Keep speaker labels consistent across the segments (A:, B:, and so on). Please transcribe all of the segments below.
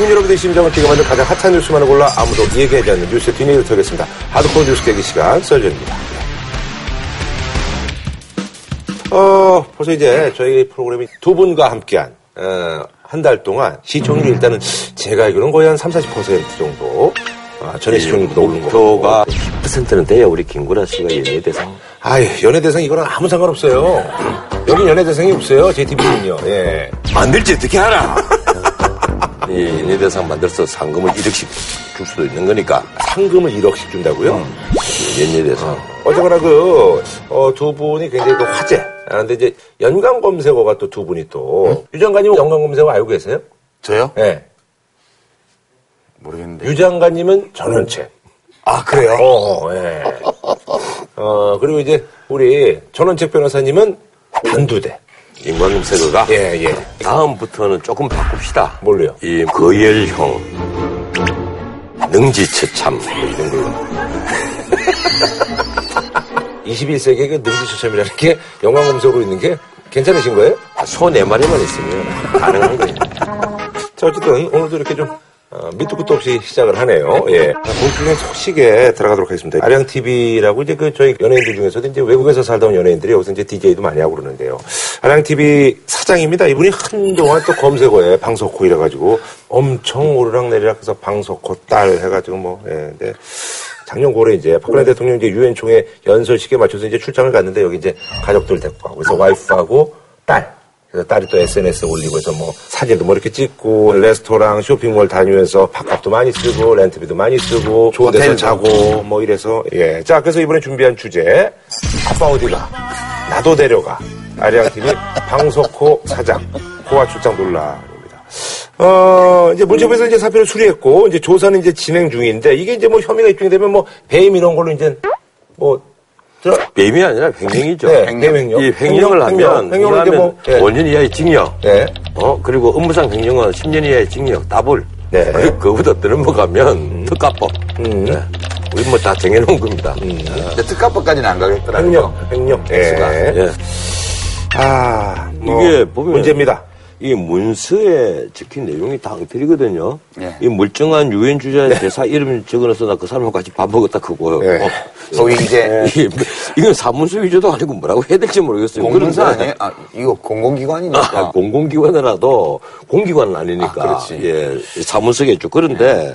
A: 국민 여러분의 심장을 만든 가장 핫한 뉴스만을 골라 아무도 얘기하지 않는 뉴스의 뒷얘기를 털겠습니다. 하드코어 뉴스 깨기 시간 썰전입니다. 어, 벌써 이제 저희 프로그램이 두 분과 함께한 어, 한 달 동안 시청률이 일단은 제가 알기로는 거의 한 3, 40% 정도 아, 전에 시청률보다 오른 거.
B: 표가 10%는 돼요. 우리 김구라 씨가 연예대상.
A: 아유, 연예대상 이거랑 아무 상관없어요. 여긴 연예대상이 없어요. JTB는요. 예.
B: 만들지 어떻게 알아? 이 연예대상 만들어서 상금을 1억씩 줄 수도 있는 거니까.
A: 상금을 1억씩 준다고요?
B: 연예대상.
A: 어쨌거나 그, 어, 두 분이 굉장히 또 화제. 아, 근데 이제 연관 검색어가 또 두 분이 또. 유 장관님 연관 검색어 알고 계세요?
C: 저요?
A: 예.
C: 모르겠는데.
A: 유 장관님은 전원책.
C: 아, 그래요?
A: 어, 예. 어, 그리고 이제 우리 전원책 변호사님은 단두대.
B: 임관금 세거가.
A: 예, 예.
B: 다음부터는 조금 바꿉시다.
A: 뭘로요?
B: 이 거열형, 능지처참 뭐 이런 걸로.
A: 21세기의 그 능지추첨이라는 게 연관 검색어로 있는 게 괜찮으신 거예요?
B: 소네 마리만 있으면 가능한 거예요.
A: 자, 어쨌든 오늘도 이렇게 좀 어, 밑도 끝도 없이 시작을 하네요. 예. 본격적인 소식에 들어가도록 하겠습니다. 아량 TV라고 이제 그 저희 연예인들 중에서도 이제 외국에서 온 연예인들이 여기서 이제 DJ도 많이 하고 그러는데요. 아량 TV 사장입니다. 이분이 한동안 또 검색어에 방석호 이래가지고 엄청 오르락내리락 해서 방석호 딸 해가지고 뭐, 예. 근데 작년 고래 이제 박근혜 대통령 이제 유엔 총회 연설식에 맞춰서 이제 출장을 갔는데 여기 이제 가족들 데리고 가고 그래서 와이프하고 딸 그래서 딸이 또 SNS 에 올리고 해서 뭐 사진도 뭐 이렇게 찍고 레스토랑 쇼핑몰 다니면서 밥값도 많이 쓰고 렌트비도 많이 쓰고 좋은 데서. 자고 뭐 이래서 예. 자 그래서 이번에 준비한 주제 아빠 어디가 나도 데려가 아리랑TV 방석호 사장 고아 출장 논란입니다. 어, 이제 문체부에서 이제 사표를 수리했고, 이제 조사는 이제 진행 중인데, 이게 이제 뭐 혐의가 입증되면 뭐 배임 이런 걸로 이제 뭐, 들어,
B: 배임이 아니라 횡령이죠.
A: 네, 횡령.
B: 이 횡령을
A: 횡령,
B: 하면,
A: 횡령을
B: 하면
A: 뭐, 예.
B: 5년 이하의 징역.
A: 네.
B: 어, 그리고 업무상 횡령은 10년 이하의 징역, 더블.
A: 네. 음.
B: 그, 그거보다 더 넘어가면 특가법. 네. 우리 뭐 다 정해놓은 겁니다.
C: 근데 특가법까지는 안 가겠더라고요.
A: 횡령, 횡령. 예.
B: 예.
A: 아, 뭐
B: 이게 보면
A: 문제입니다.
B: 이 문서에 적힌 내용이 다 엉터리거든요.
C: 예.
B: 이 멀쩡한 유엔 주자의 대사 이름 적어놔서 나 그 사람하고 같이 밥 먹었다 그거요.
A: 예.
B: 어.
C: 소위 이제
B: 이- 이건 사문서 위조도 아니고 뭐라고 해야 될지 모르겠어요.
C: 공문서 아니에요? 아, 이거 공공기관이니까.
B: 아, 공공기관이라도 공기관은 아니니까.
C: 아, 그렇지.
B: 예, 사문서겠죠. 그런데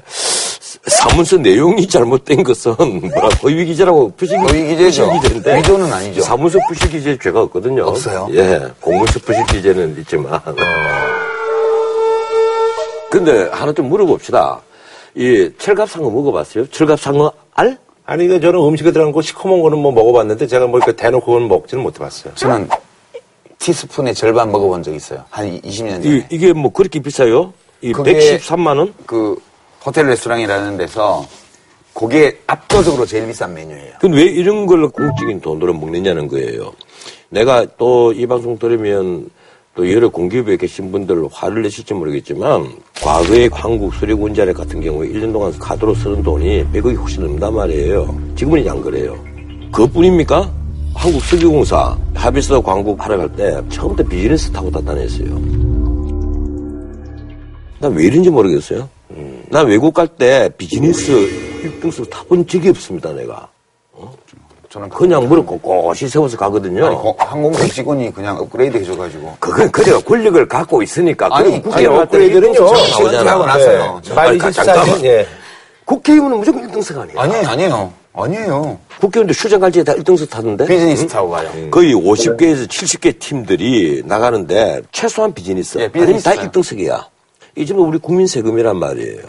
B: 사문서 내용이 잘못된 것은 뭐라 허위 기재라고 표시
C: 허위 기재죠.
B: 기재인데
C: 위조는 아니죠.
B: 사문서 표시 기재 죄가 없거든요.
C: 없어요?
B: 예, 공문서 표시 기재는 있지만. 근데 하나 좀 물어봅시다. 이 철갑상어 먹어봤어요? 철갑상어 알?
A: 아니, 그 저는 음식에 들어간 거 시커먼 거는 뭐 먹어봤는데, 제가 뭐 이렇게 대놓고 그건 먹지는 못해봤어요.
C: 저는 티스푼의 절반 먹어본 적 있어요. 한 20년 전에.
B: 이, 이게 뭐 그렇게 비싸요? 이
C: 그게-
B: 113만 원?
C: 그 호텔 레스토랑이라는 데서 그게 압도적으로 제일 비싼 메뉴예요.
B: 근데 왜 이런 걸 공적인 돈으로 먹느냐는 거예요. 내가 또 이 방송 들으면 또 여러 공기업에 계신 분들 화를 내실지 모르겠지만 과거에 한국 수리군자력 같은 경우에 1년 동안 카드로 쓰는 돈이 100억이 훨씬 넘는단 말이에요. 지금은 안 그래요. 그뿐입니까? 한국 석유공사 하비스 광고 하러 갈 때 처음부터 비즈니스 타고 다 다녔어요. 난 왜 이런지 모르겠어요. 난 외국 갈 때 비즈니스 1등석 타본 적이 없습니다, 내가.
C: 저는
B: 그냥 무릎 꼿꼿이 세워서 가거든요.
C: 아니, 고- 항공사 직원이 그냥 업그레이드 해줘가지고.
B: 그건 그래가 권력을 갖고 있으니까.
C: 아니,
B: 때
A: 업그레이드는요.
C: 시원하고
B: 나오잖아.
C: 났어요.
A: 24년,
B: 잠깐만.
A: 예.
B: 국회의원은 무조건 1등석 아니에요.
C: 아니에요, 아니에요. 아니에요.
B: 국회의원도 휴장 갈 때 다 1등석 타는데.
C: 비즈니스 타고 가요.
B: 거의 50개에서 70개 팀들이 나가는데 최소한 비즈니스.
C: 예,
B: 아니면
C: 비즈니스
B: 다
C: 타요.
B: 1등석이야. 이 전부 우리 국민 세금이란 말이에요.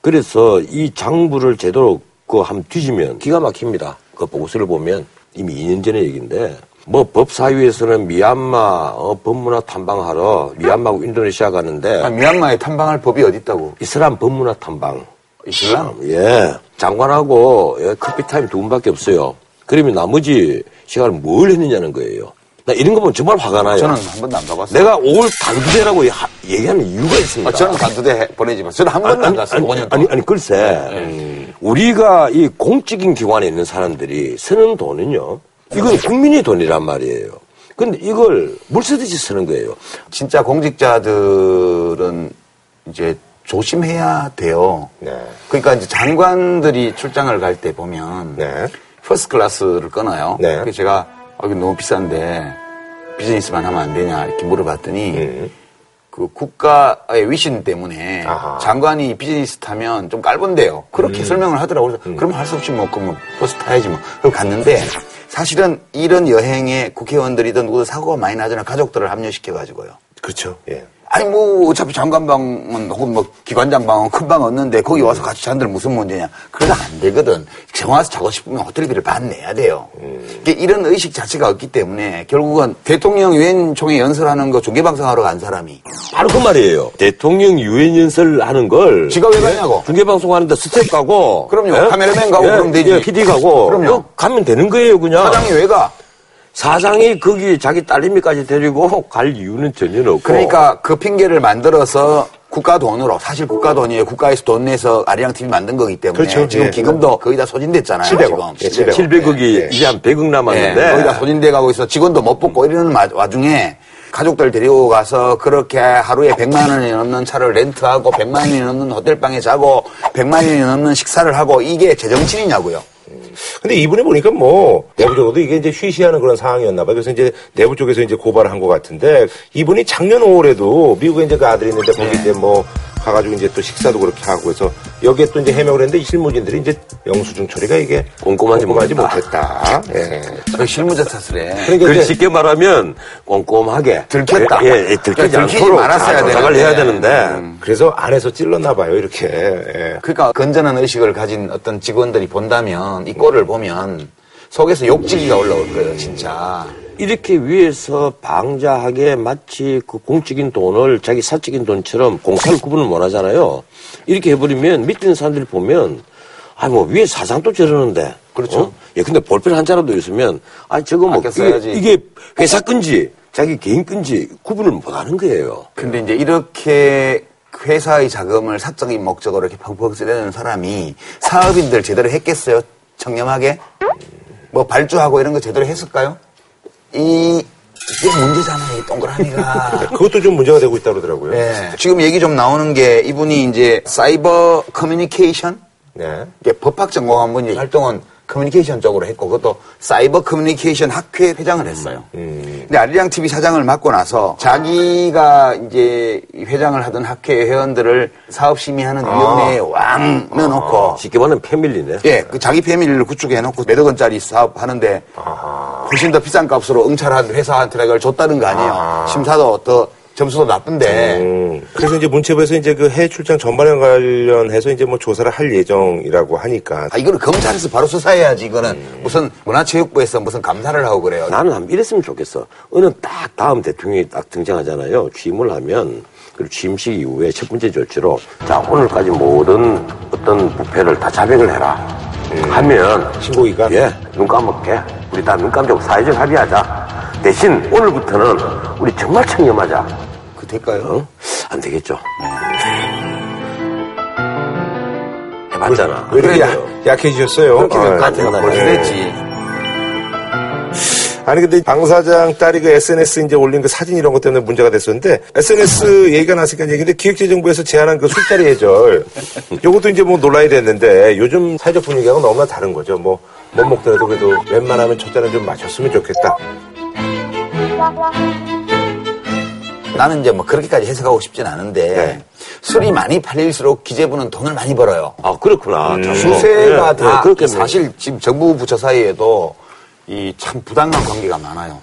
B: 그래서 이 장부를 제대로 그 한번 뒤지면 기가 막힙니다. 그 보고서를 보면 이미 2년 전의 얘기인데 뭐 법사위에서는 미얀마 어, 법문화 탐방하러 미얀마하고 인도네시아 가는데
C: 아, 미얀마에 탐방할 법이 어디 있다고?
B: 이슬람 법문화 탐방
C: 이슬람?
B: 예. 장관하고 예, 커피타임 두 분밖에 없어요. 그러면 나머지 시간을 뭘 했느냐는 거예요. 나 이런 거 보면 정말 화가 나요.
C: 저는 한 번도 안 가봤어요.
B: 내가 올 단두대라고 하- 얘기하는 이유가 있습니다.
C: 아, 저는 단두대 해- 보내지만 저는 한 번도 안 갔어요.
B: 아니,
C: 5년
B: 아니. 아니, 글쎄. 음, 우리가 이 공적인 기관에 있는 사람들이 쓰는 돈은요. 이건 국민의 돈이란 말이에요. 근데 이걸 물 쓰듯이 쓰는 거예요.
C: 진짜 공직자들은 이제 조심해야 돼요.
A: 네.
C: 그러니까 이제 장관들이 출장을 갈 때 보면
A: 네.
C: first class를 끊어요.
A: 네.
C: 그래서 제가 아, 이거 너무 비싼데 비즈니스만 하면 안 되냐 이렇게 물어봤더니
A: 음.
C: 그 국가의 위신 때문에
A: 아하.
C: 장관이 비즈니스 타면 좀 깔본대요. 그렇게 설명을 하더라고요. 그래서 그럼 할 수 없이 뭐, 그럼 뭐 버스 타야지 뭐. 그리고 갔는데 사실은 이런 여행에 국회의원들이든 누구든 사고가 많이 나잖아요. 가족들을 합류시켜가지고요.
A: 그렇죠. 예.
C: 아니 뭐 어차피 장관방은 혹은 뭐 기관장방은 큰 방 얻는데 거기 와서 같이 잔들 무슨 문제냐 그러다 안 되거든 정 와서 자고 싶으면 호텔비를 반 내야 돼요 이게 이런 의식 자체가 없기 때문에 결국은 대통령 유엔 총회 연설하는 거 중계방송하러 간 사람이
B: 바로 그 말이에요. 대통령 유엔 연설 하는 걸.
C: 지가 왜 가냐고.
B: 중계방송 하는데 스텝 가고.
C: 그럼요. 카메라맨 가고 그러면 되지.
B: 예, PD 가고.
C: 그럼요.
B: 어, 가면 되는 거예요, 그냥.
C: 사장이 왜 가?
B: 사장이 거기 자기 딸내미까지 데리고 갈 이유는 전혀 없고.
C: 그러니까 그 핑계를 만들어서 국가 돈으로 사실 국가 돈이에요. 국가에서 돈 내서 아리랑 TV 만든 거기 때문에
A: 그렇죠.
C: 지금
A: 예.
C: 기금도 거의 다 소진됐잖아요.
A: 700억.
C: 지금.
A: 예,
B: 700억이
C: 예.
B: 이제 한 100억
C: 예,
B: 남았는데.
C: 거의 다 소진돼 가고 있어. 직원도 못 뽑고 이러는 마- 와중에 가족들 데리고 가서 그렇게 하루에 100만 원이 넘는 차를 렌트하고 100만 원이 넘는 호텔방에 자고 100만 원이 넘는 식사를 하고 이게 제정신이냐고요.
A: 근데 이분이 보니까 뭐 내부적으로도 이게 이제 쉬쉬하는 그런 상황이었나 봐요. 그래서 이제 내부 쪽에서 이제 고발을 한 것 같은데 이분이 작년 5월에도 미국에 이제 그 아들이 있는데 거기 이제 뭐 가가지고 이제 또 식사도 그렇게 하고 해서 여기에 또 이제 해명을 했는데 이 실무진들이 이제 영수증 처리가 이게
B: 꼼꼼하지
A: 꼼꼼하지
B: 못했다.
A: 예.
C: 그 실무자 탓을 해.
A: 그러니까
B: 그 쉽게 말하면 꼼꼼하게
C: 들켰다.
B: 예, 예, 들키지
C: 그러니까
B: 않도록
C: 말았어야
B: 잘 조작을. 해야 되는데
A: 그래서 안에서 찔렀나 봐요. 이렇게. 예.
C: 그러니까 건전한 의식을 가진 어떤 직원들이 본다면 이 꼴을 보면 속에서 욕지기가 올라올 거예요, 진짜.
B: 이렇게 위에서 방자하게 마치 그 공적인 돈을 자기 사적인 돈처럼 공사를 구분을 못 하잖아요. 이렇게 해버리면 밑에 있는 사람들이 보면 아 뭐 위에 사장도 저러는데
C: 그렇죠.
B: 어? 예 근데 볼펜 한 자라도 있으면 아 저거 뭐. 이게, 이게 회사 건지 자기 개인 건지 구분을 못 하는 거예요.
C: 근데 이제 이렇게 회사의 자금을 사적인 목적으로 이렇게 펑펑 쓰려는 사람이 사업인들 제대로 했겠어요? 청렴하게? 뭐 발주하고 이런 거 제대로 했을까요? 이, 이게 문제잖아요, 이 동그라미가.
A: 그것도 좀 문제가 되고 있다 그러더라고요.
C: 네. 지금 얘기 좀 나오는 게 이분이 이제 사이버 커뮤니케이션?
A: 네.
C: 이게 법학 전공한 분이 활동은 커뮤니케이션 쪽으로 했고 그것도 사이버 커뮤니케이션 학회 회장을 했어요. 근데 아리랑 TV 사장을 맡고 나서 자기가 이제 이 회장을 하던 학회 회원들을 사업 심의하는 위원회에 왕 넣어놓고
B: 쉽게 말하면 패밀리네.
C: 예, 그 자기 패밀리를 구축해 놓고 몇억 원짜리 사업 하는데 훨씬 더 비싼 값으로 응찰한 회사한테 이걸 줬다는 거 아니에요. 심사도 더 점수도 나쁜데
A: 음, 그래서 이제 문체부에서 이제 그 해외 출장 전반에 관련해서 이제 뭐 조사를 할 예정이라고 하니까
C: 아, 이거는 검찰에서 바로 수사해야지. 이거는 무슨 문화체육부에서 무슨 감사를 하고 그래요.
B: 나는 한번 이랬으면 좋겠어. 어느 딱 다음 대통령이 딱 등장하잖아요. 취임을 하면 그리고 취임식 이후에 첫 번째 조치로 자 오늘까지 모든 어떤 부패를 다 자백을 해라. 하면
A: 신고기가
B: 예, 눈 감을게. 우리 다 눈 감고 사회적 합의하자. 대신 오늘부터는 우리 정말 청렴하자.
C: 그 될까요?
B: 어? 안 되겠죠. 해봤잖아.
A: 왜 이렇게 약- 약해지셨어요?
C: 그렇게 될
A: 아.
C: 벌써
B: 네.
C: 됐지.
A: 아니 근데 방 사장 딸이 그 SNS 이제 올린 그 사진 이런 것 때문에 문제가 됐었는데 SNS 얘기가 나왔으니까 얘기인데 기획재정부에서 제안한 그 술자리 예절 요것도 이제 뭐 논란이 됐는데 요즘 사회적 분위기하고 너무나 다른 거죠. 뭐 못 먹더라도 그래도 웬만하면 첫 잔은 좀 마셨으면 좋겠다.
C: 나는 이제 뭐 그렇게까지 해석하고 싶진 않은데
A: 네.
C: 술이 많이 팔릴수록 기재부는 돈을 많이 벌어요.
B: 아 그렇구나. 참.
C: 수세가
B: 예,
C: 다
B: 예, 그렇겠네.
C: 사실 지금 정부 부처 사이에도 이 참 부당한 관계가 많아요.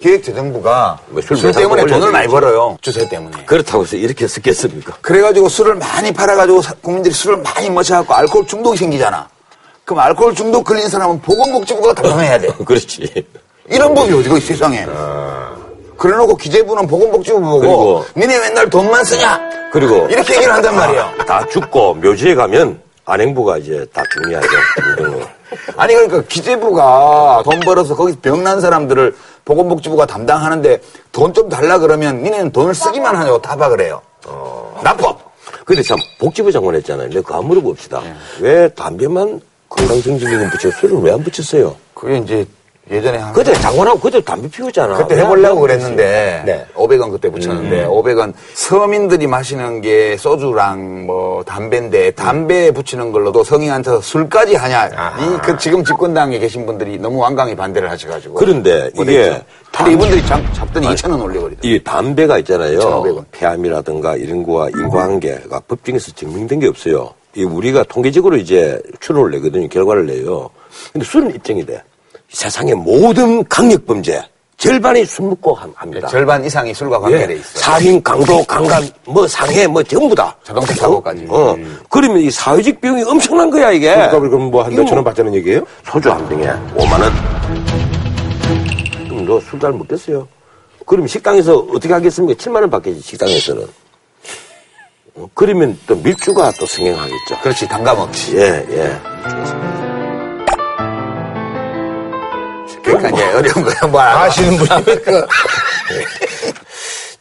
C: 기획재정부가
B: 술 매상
C: 때문에 돈을. 많이 벌어요. 주세 때문에.
B: 그렇다고 해서 이렇게 쓰겠습니까?
C: 그래가지고 술을 많이 팔아가지고 사- 국민들이 술을 많이 마셔갖고 알코올 중독이 생기잖아. 그럼 알코올 중독 걸린 사람은 보건복지부가 담당해야 돼.
B: 그렇지.
C: 이런 법이 어디가 있어 세상에. 그래놓고 기재부는 보건복지부 보고 니네 맨날 돈만 쓰냐?
B: 그리고
C: 이렇게 얘기를 한단 말이야.
B: 다 죽고 묘지에 가면 안행부가 이제 다 정리하죠.
C: 아니 그러니까 기재부가 돈 벌어서 거기서 병난 사람들을 보건복지부가 담당하는데 돈 좀 달라 그러면 니네는 돈을 쓰기만 하냐고 타박을 해요. 나빠.
B: 근데 참 복지부 장관 했잖아요. 근데 그거 한번 물어봅시다. 왜 담배만 건강정진기금 붙여 술을 왜 안 붙였어요?
C: 그게 이제 예전에 한
B: 그때 장관하고 그때 담배 피웠잖아.
C: 그때
B: 왜
C: 해보려고
B: 안
C: 그랬는데
A: 네.
C: 500원 그때 붙였는데 500원 서민들이 마시는 게 소주랑 뭐 담배인데 담배 붙이는 걸로도 차서 술까지 하냐 이 그 지금 집권당에 계신 분들이 너무 완강히 반대를 하셔가지고
B: 그런데 이게.
C: 근데 이분들이 잡, 잡더니 2,000원 올려버리더라고요
B: 이 담배가 있잖아요.
C: 1,500원.
B: 폐암이라든가 이런 거와 인과관계가 법정에서 증명된 게 없어요. 이 우리가 통계적으로 이제 추론을 내거든요. 결과를 내요. 근데 술은 입증이 돼. 세상의 모든 강력 범죄 절반이 술 먹고 함- 합니다.
C: 절반 이상이 술과 관계돼
B: 예,
C: 있어요
B: 살인, 강도, 강간, 뭐 상해, 뭐 전부 다.
C: 자동차 사고까지.
B: 어, 그러면 이 사회적 비용이 엄청난 거야 이게.
A: 그러니까 그럼 뭐한
B: 이거
A: 몇천 원 받자는 얘기예요?
B: 소주 한 병에 5만 원. 그럼 너 술 잘 먹겠어요? 그럼 식당에서 어떻게 하겠습니까? 7만 원 받겠지 식당에서는. 어, 그러면 또 밀주가 또 성행하겠죠.
C: 그렇지 단감 없이
B: 예, 예.
C: 그러니까 이제 어려운 거야 뭐
A: 아시는 분이니까.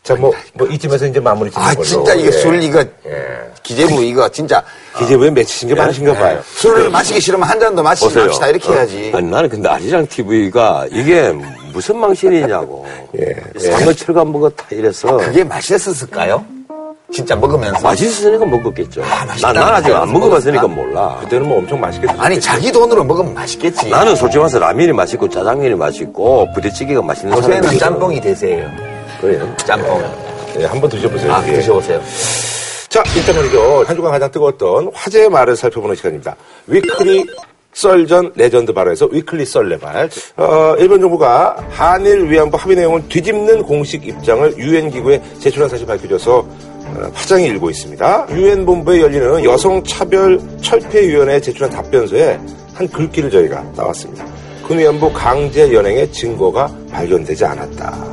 A: 자, 뭐, 뭐, 이쯤에서 이제 마무리 짓는
C: 아
A: 걸로.
C: 진짜 이게
A: 예.
C: 술 이거
A: 예.
C: 기재부 이거 진짜
A: 왜 맺히신 게 많으신가 봐요.
C: 술을 마시기 싫으면 한 잔 더 마시지
B: 보세요.
C: 맙시다 이렇게 해야지
B: 어, 아니, 나는 근데 아리랑 TV가 이게 무슨 망신이냐고.
A: 예,
B: 상어 철간 먹었다 이래서.
C: 그게 맛있었을까요? 진짜 먹으면서
B: 맛있으니까 먹었겠죠.
C: 맛있다.
B: 난, 난 아직 안 먹어봤으니까
C: 먹었다.
B: 몰라.
A: 그때는 뭐 엄청 맛있게 드셨겠죠.
C: 아니 자기 돈으로 먹으면 맛있겠지
B: 나는 솔직히 말해서 라면이 맛있고 짜장면이 맛있고 부대찌개가 맛있는
C: 요새는
B: 사람이
C: 짬뽕이 대세예요
B: 그래요.
C: 짬뽕
A: 예, 한번 드셔보세요.
C: 아
A: 예.
C: 드셔보세요
A: 자, 일단 말이죠. 한 주간 가장 뜨거웠던 화제의 말을 살펴보는 시간입니다. Weekly 썰전 레전드 발언에서 Weekly 썰레발. 어, 일본 정부가 한일 위안부 합의 내용을 뒤집는 공식 입장을 유엔 기구에 제출한 사실 밝혀져서 어, 파장이 일고 있습니다. 유엔 본부에 열리는 여성차별 철폐위원회에 제출한 답변서에 한 글귀를 저희가 나왔습니다. 그 위안부 강제 연행의 증거가 발견되지 않았다.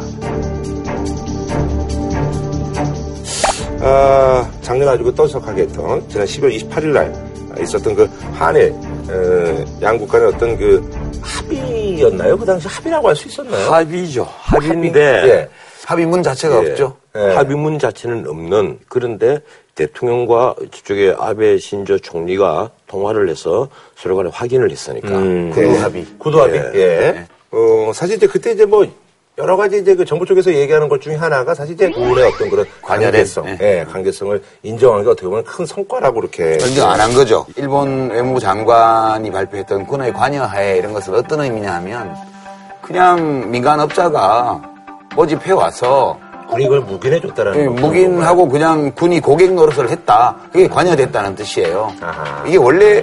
A: 아, 작년 아주 그 떠들썩하게 했던 지난 12월 28일 날 있었던 그 한일 어, 양국 간의 어떤 그 합의였나요? 그 당시 합의라고 할 수 있었나요?
B: 합의죠. 합의인데
A: 예.
C: 합의문 자체가
B: 예.
C: 없죠
A: 예.
B: 합의문 자체는 없는 그런데 대통령과 저쪽에 아베 신조 총리가 통화를 해서 서로 간에 확인을 했으니까.
A: 음.
C: 구두 합의
A: 구도 합의.
B: 예.
A: 예. 어, 사실 이제 그때 이제 뭐 여러 가지 이제 그 정부 쪽에서 얘기하는 것 중에 하나가 사실 이제 군의 어떤 그런
C: 관여된,
A: 관계성,
C: 예.
A: 예, 관계성을 인정하는 게 어떻게 보면 큰 성과라고 이렇게
C: 인정 안 한 거죠. 일본 외무부 장관이 발표했던 군의 관여하에 이런 것은 어떤 의미냐 하면 그냥 민간 업자가 모집해 와서
A: 군이 이걸 묵인해 줬다라는
C: 예, 묵인하고 그냥 군이 고객 노릇을 했다. 그게 관여됐다는 뜻이에요.
A: 아하.
C: 이게 원래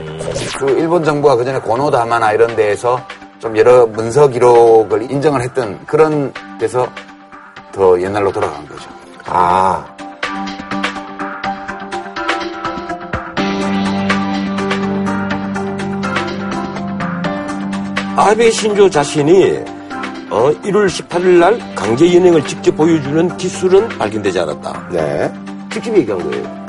C: 그 일본 정부가 그전에 고노다마나 이런 데에서 좀 여러 문서 기록을 인정을 했던 그런 데서 더 옛날로 돌아간 거죠.
A: 아.
B: 아베 신조 자신이 어, 1월 18일 날 강제 연행을 직접 보여주는 기술은 발견되지 않았다.
A: 네.
B: 직접 얘기한 거예요.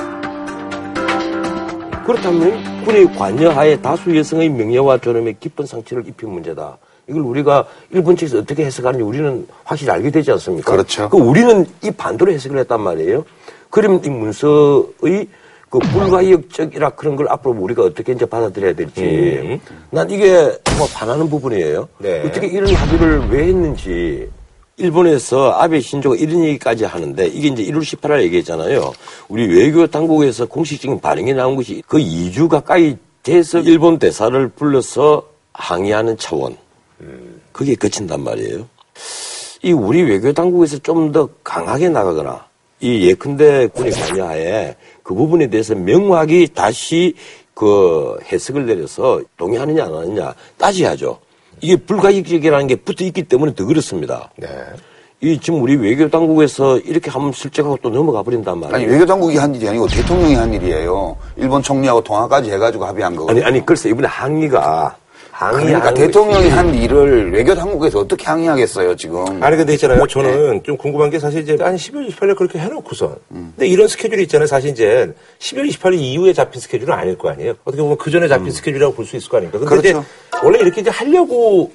B: 그렇다면 군의 관여하에 다수 여성의 명예와 존엄에 깊은 상처를 입힌 문제다. 이걸 우리가 일본 측에서 어떻게 해석하는지 우리는 확실히 알게 되지 않습니까?
C: 그렇죠.
B: 그 우리는 이 반대로 해석을 했단 말이에요. 그러면 이 문서의 그 불가역적이라 그런 걸 앞으로 우리가 어떻게 이제 받아들여야 될지. 난 이게 정말 반하는 부분이에요.
A: 네.
B: 어떻게 이런 합의를 왜 했는지. 일본에서 아베 신조가 이런 얘기까지 하는데 이게 이제 1월 18일 얘기했잖아요. 우리 외교 당국에서 공식적인 반응이 나온 것이 그 2주 가까이 돼서 일본 대사를 불러서 항의하는 차원. 그게 그친단 말이에요. 이 우리 외교 당국에서 좀 더 강하게 나가거나 이 예컨대 군의 관여하에 그 부분에 대해서 명확히 다시 그 해석을 내려서 동의하느냐 안 하느냐 따져야죠. 이게 불가역적이라는 게 붙어 있기 때문에 더 그렇습니다.
A: 네.
B: 이 지금 우리 외교 당국에서 이렇게 하면 슬쩍하고 또 넘어가 버린단 말이에요.
C: 아니 외교 당국이 한 일이 아니고 대통령이 한 일이에요. 일본 총리하고 통화까지 해가지고 합의한 거고.
B: 아니, 아니, 글쎄, 이번에 항의가, 항의
C: 그러니까 대통령이 한 일을 외교 당국에서 어떻게 항의하겠어요 지금?
A: 아니 근데 있잖아요. 저는 좀 궁금한 게 사실 이제 한 12월 28일 그렇게 해놓고선. 근데 이런 스케줄이 있잖아요. 사실 이제 12월 28일 이후에 잡힌 스케줄은 아닐 거 아니에요. 어떻게 보면 그 전에 잡힌 스케줄이라고 볼 수 있을 거 아닙니까? 근데
C: 그렇죠.
A: 이제 원래 이렇게 이제 하려고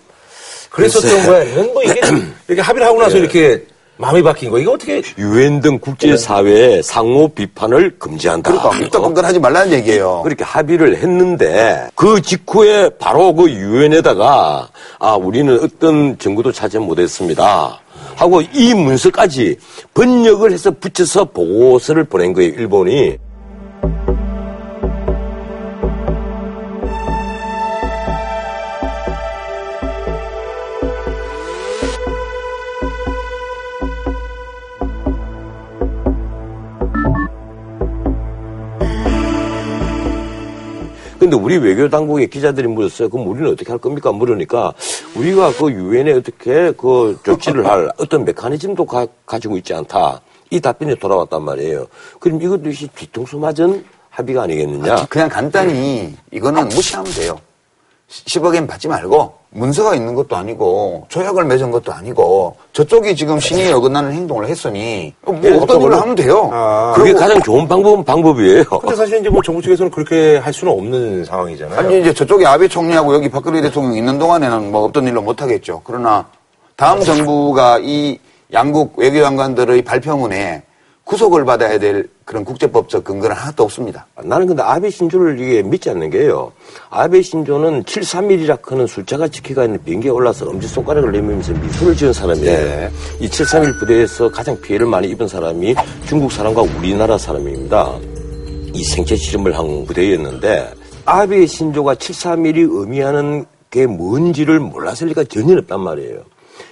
A: 그랬었던. 거야. 아니면 뭐 이게 이렇게 합의를 하고 나서 이렇게 마음이 바뀐 거 이거 어떻게
B: 유엔 등 국제 사회의 상호 비판을 금지한다.
C: 그러니까 밑도건건하지 말라는 얘기예요.
B: 그렇게 합의를 했는데 그 직후에 바로 그 유엔에다가 아 우리는 어떤 정보도 찾지 못했습니다. 하고 이 문서까지 번역을 해서 붙여서 보고서를 보낸 거예요 일본이. 근데 우리 외교 당국의 기자들이 물었어요. 그럼 우리는 어떻게 할 겁니까? 물으니까 우리가 그 유엔에 어떻게 그 조치를 할 어떤 메커니즘도 가, 지고 있지 않다. 이 답변이 돌아왔단 말이에요. 그럼 이것도 뒤통수 맞은 합의가 아니겠느냐?
C: 그냥 간단히 이거는 무시하면 돼요. 10억엔 받지 말고 문서가 있는 것도 아니고 조약을 맺은 것도 아니고 저쪽이 지금 신의에 어긋나는 행동을 했으니 뭐
B: 예,
C: 어떤 일을
A: 어떤
C: 하면 돼요.
A: 아.
B: 그게 가장 좋은 방법은 방법이에요.
A: 근데 사실 이제 뭐 정부 측에서는 그렇게 할 수는 없는 상황이잖아요.
C: 아니 이제 저쪽에 아베 총리하고 여기 박근혜 대통령 있는 동안에는 뭐 없던 일로 못 하겠죠. 그러나 다음 정부가 이 양국 외교장관들의 발표문에 구속을 받아야 될 그런 국제법적 근거는 하나도 없습니다.
B: 나는 근데 아베 신조를 이게 믿지 않는 게요. 아베 신조는 731이라 하는 숫자가 찍혀가 있는 비행기에 올라서 엄지손가락을 내밀면서 미소를 지은 사람이에요.
A: 네.
B: 이731 부대에서 가장 피해를 많이 입은 사람이 중국 사람과 우리나라 사람입니다. 이 생체 실험을 한 부대였는데 아베 신조가 731이 의미하는 게 뭔지를 몰랐을 리가 전혀 없단 말이에요.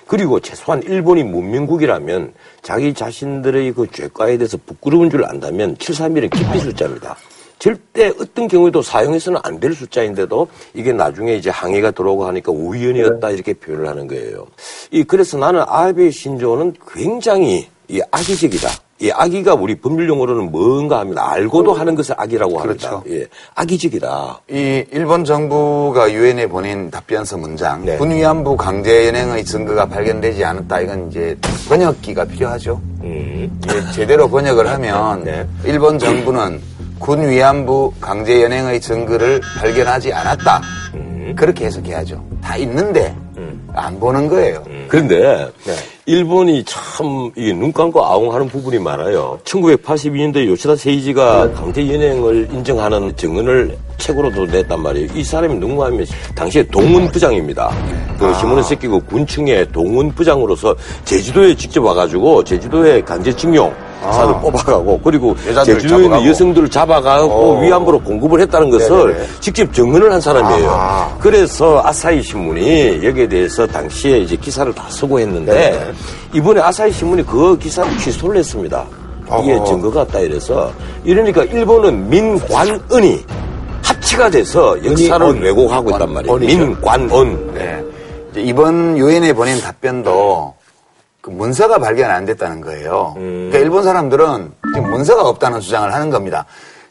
B: 그리고 최소한 일본이 문명국이라면 자기 자신들의 그 죄과에 대해서 부끄러운 줄 안다면 731은 기피 숫자입니다. 절대 어떤 경우에도 사용해서는 안 될 숫자인데도 이게 나중에 이제 항해가 들어오고 하니까 우연이었다 이렇게 표현을 하는 거예요. 이 그래서 나는 아베 신조는 굉장히 이 악의적이다. 이 악의가 우리 법률 용어로는 뭔가 하면 알고도 하는 것을 악이라고 합니다.
C: 그렇죠.
B: 예, 악의적이다.
C: 이 일본 정부가 유엔에 보낸 답변서 문장
A: 네.
C: 군위안부 강제 연행의 증거가 발견되지 않았다. 이건 이제 번역기가 필요하죠.
A: 음.
C: 이게 제대로 번역을 하면
A: 네.
C: 일본 정부는 군 위안부 강제 연행의 증거를 발견하지 않았다.
A: 음.
C: 그렇게 해석해야죠. 다 있는데 안 보는 거예요.
B: 그런데
A: 네.
B: 일본이 참 이게 눈 감고 아웅하는 부분이 많아요. 1982년도에 요시다 세이지가 강제 연행을 인정하는 증언을 책으로도 냈단 말이에요. 이 사람이 누군가 하면 당시에 동문 부장입니다. 그 시몬의 새끼 그 군층의 동문 부장으로서 제주도에 직접 와가지고 제주도에 강제징용 사를 뽑아가고 그리고 제주도에 있는. 여성들을 잡아가고
C: 어.
B: 위안부로 공급을 했다는 것을
C: 네네네.
B: 직접 증언을 한 사람이에요.
C: 아하.
B: 그래서 아사히 신문이 여기에 대해서 당시에 이제 기사를 다 쓰고 했는데
A: 네네.
B: 이번에 아사히 신문이 그 기사를 취소를 했습니다. 이게
A: 어허.
B: 증거가 없다 이래서 이러니까 일본은 민관은이 합치가 돼서 역사를
A: 은이, 언.
B: 왜곡하고 있단 말이에요. 민관은.
C: 네. 이번 유엔에 보낸 답변도 그 문서가 발견 안 됐다는 거예요. 그러니까 일본 사람들은 지금 문서가 없다는 주장을 하는 겁니다.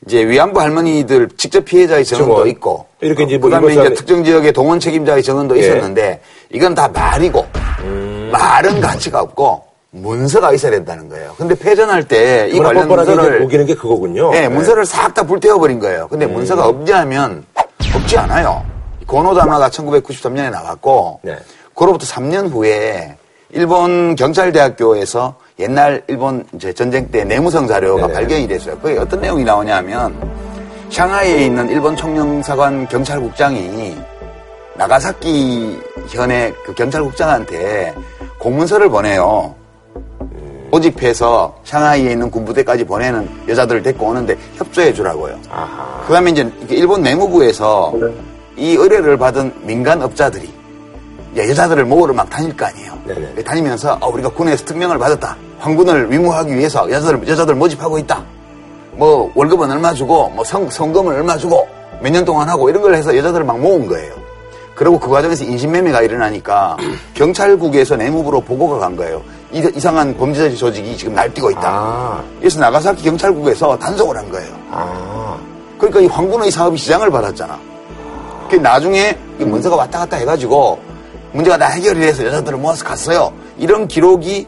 C: 이제 위안부 할머니들 직접 피해자의 증언도
A: 증언.
C: 있고,
A: 이렇게 이제 뭐
C: 그다음에 이제 특정 지역의 동원 책임자의 증언도
A: 예.
C: 있었는데 이건 다 말이고 말은 가치가 없고 문서가 있어야 된다는 거예요. 근데 패전할 때 이 관련 문서를
A: 우기는 게 그거군요.
C: 네, 문서를 싹 다 불태워버린 거예요. 근데 문서가 없지 않으면 없지 않아요. 고노다마가 1993년에 나왔고,
A: 네.
C: 그로부터 3년 후에 일본 경찰대학교에서 옛날 일본 전쟁 때 내무성 자료가
A: 네네.
C: 발견이 됐어요. 그게 어떤 내용이 나오냐면 샹하이에 있는 일본 총영사관 경찰국장이 나가사키 현의 그 경찰국장한테 공문서를 보내요. 모집해서 샹하이에 있는 군부대까지 보내는 여자들을 데리고 오는데 협조해 주라고요. 그 다음에 이제 일본 내무부에서 이 의뢰를 받은 민간 업자들이 여자들을 모으러 막 다닐 거 아니에요.
A: 네네.
C: 다니면서 어, 우리가 군에서 특명을 받았다. 황군을 위무하기 위해서 여자들 여자들 모집하고 있다. 뭐 월급은 얼마 주고 뭐 성, 성금을 얼마 주고 몇 년 동안 하고 이런 걸 해서 여자들을 막 모은 거예요. 그리고 그 과정에서 인신매매가 일어나니까 경찰국에서 내무부로 보고가 간 거예요. 이, 이상한 범죄자 조직이 지금 날뛰고 있다.
A: 아.
C: 그래서 나가사키 경찰국에서 단속을 한 거예요.
A: 아.
C: 그러니까 이 황군의 사업이 시장을 받았잖아. 그 나중에 이 문서가 왔다 갔다 해가지고 문제가 다 해결이 돼서 여자들을 모아서 갔어요. 이런 기록이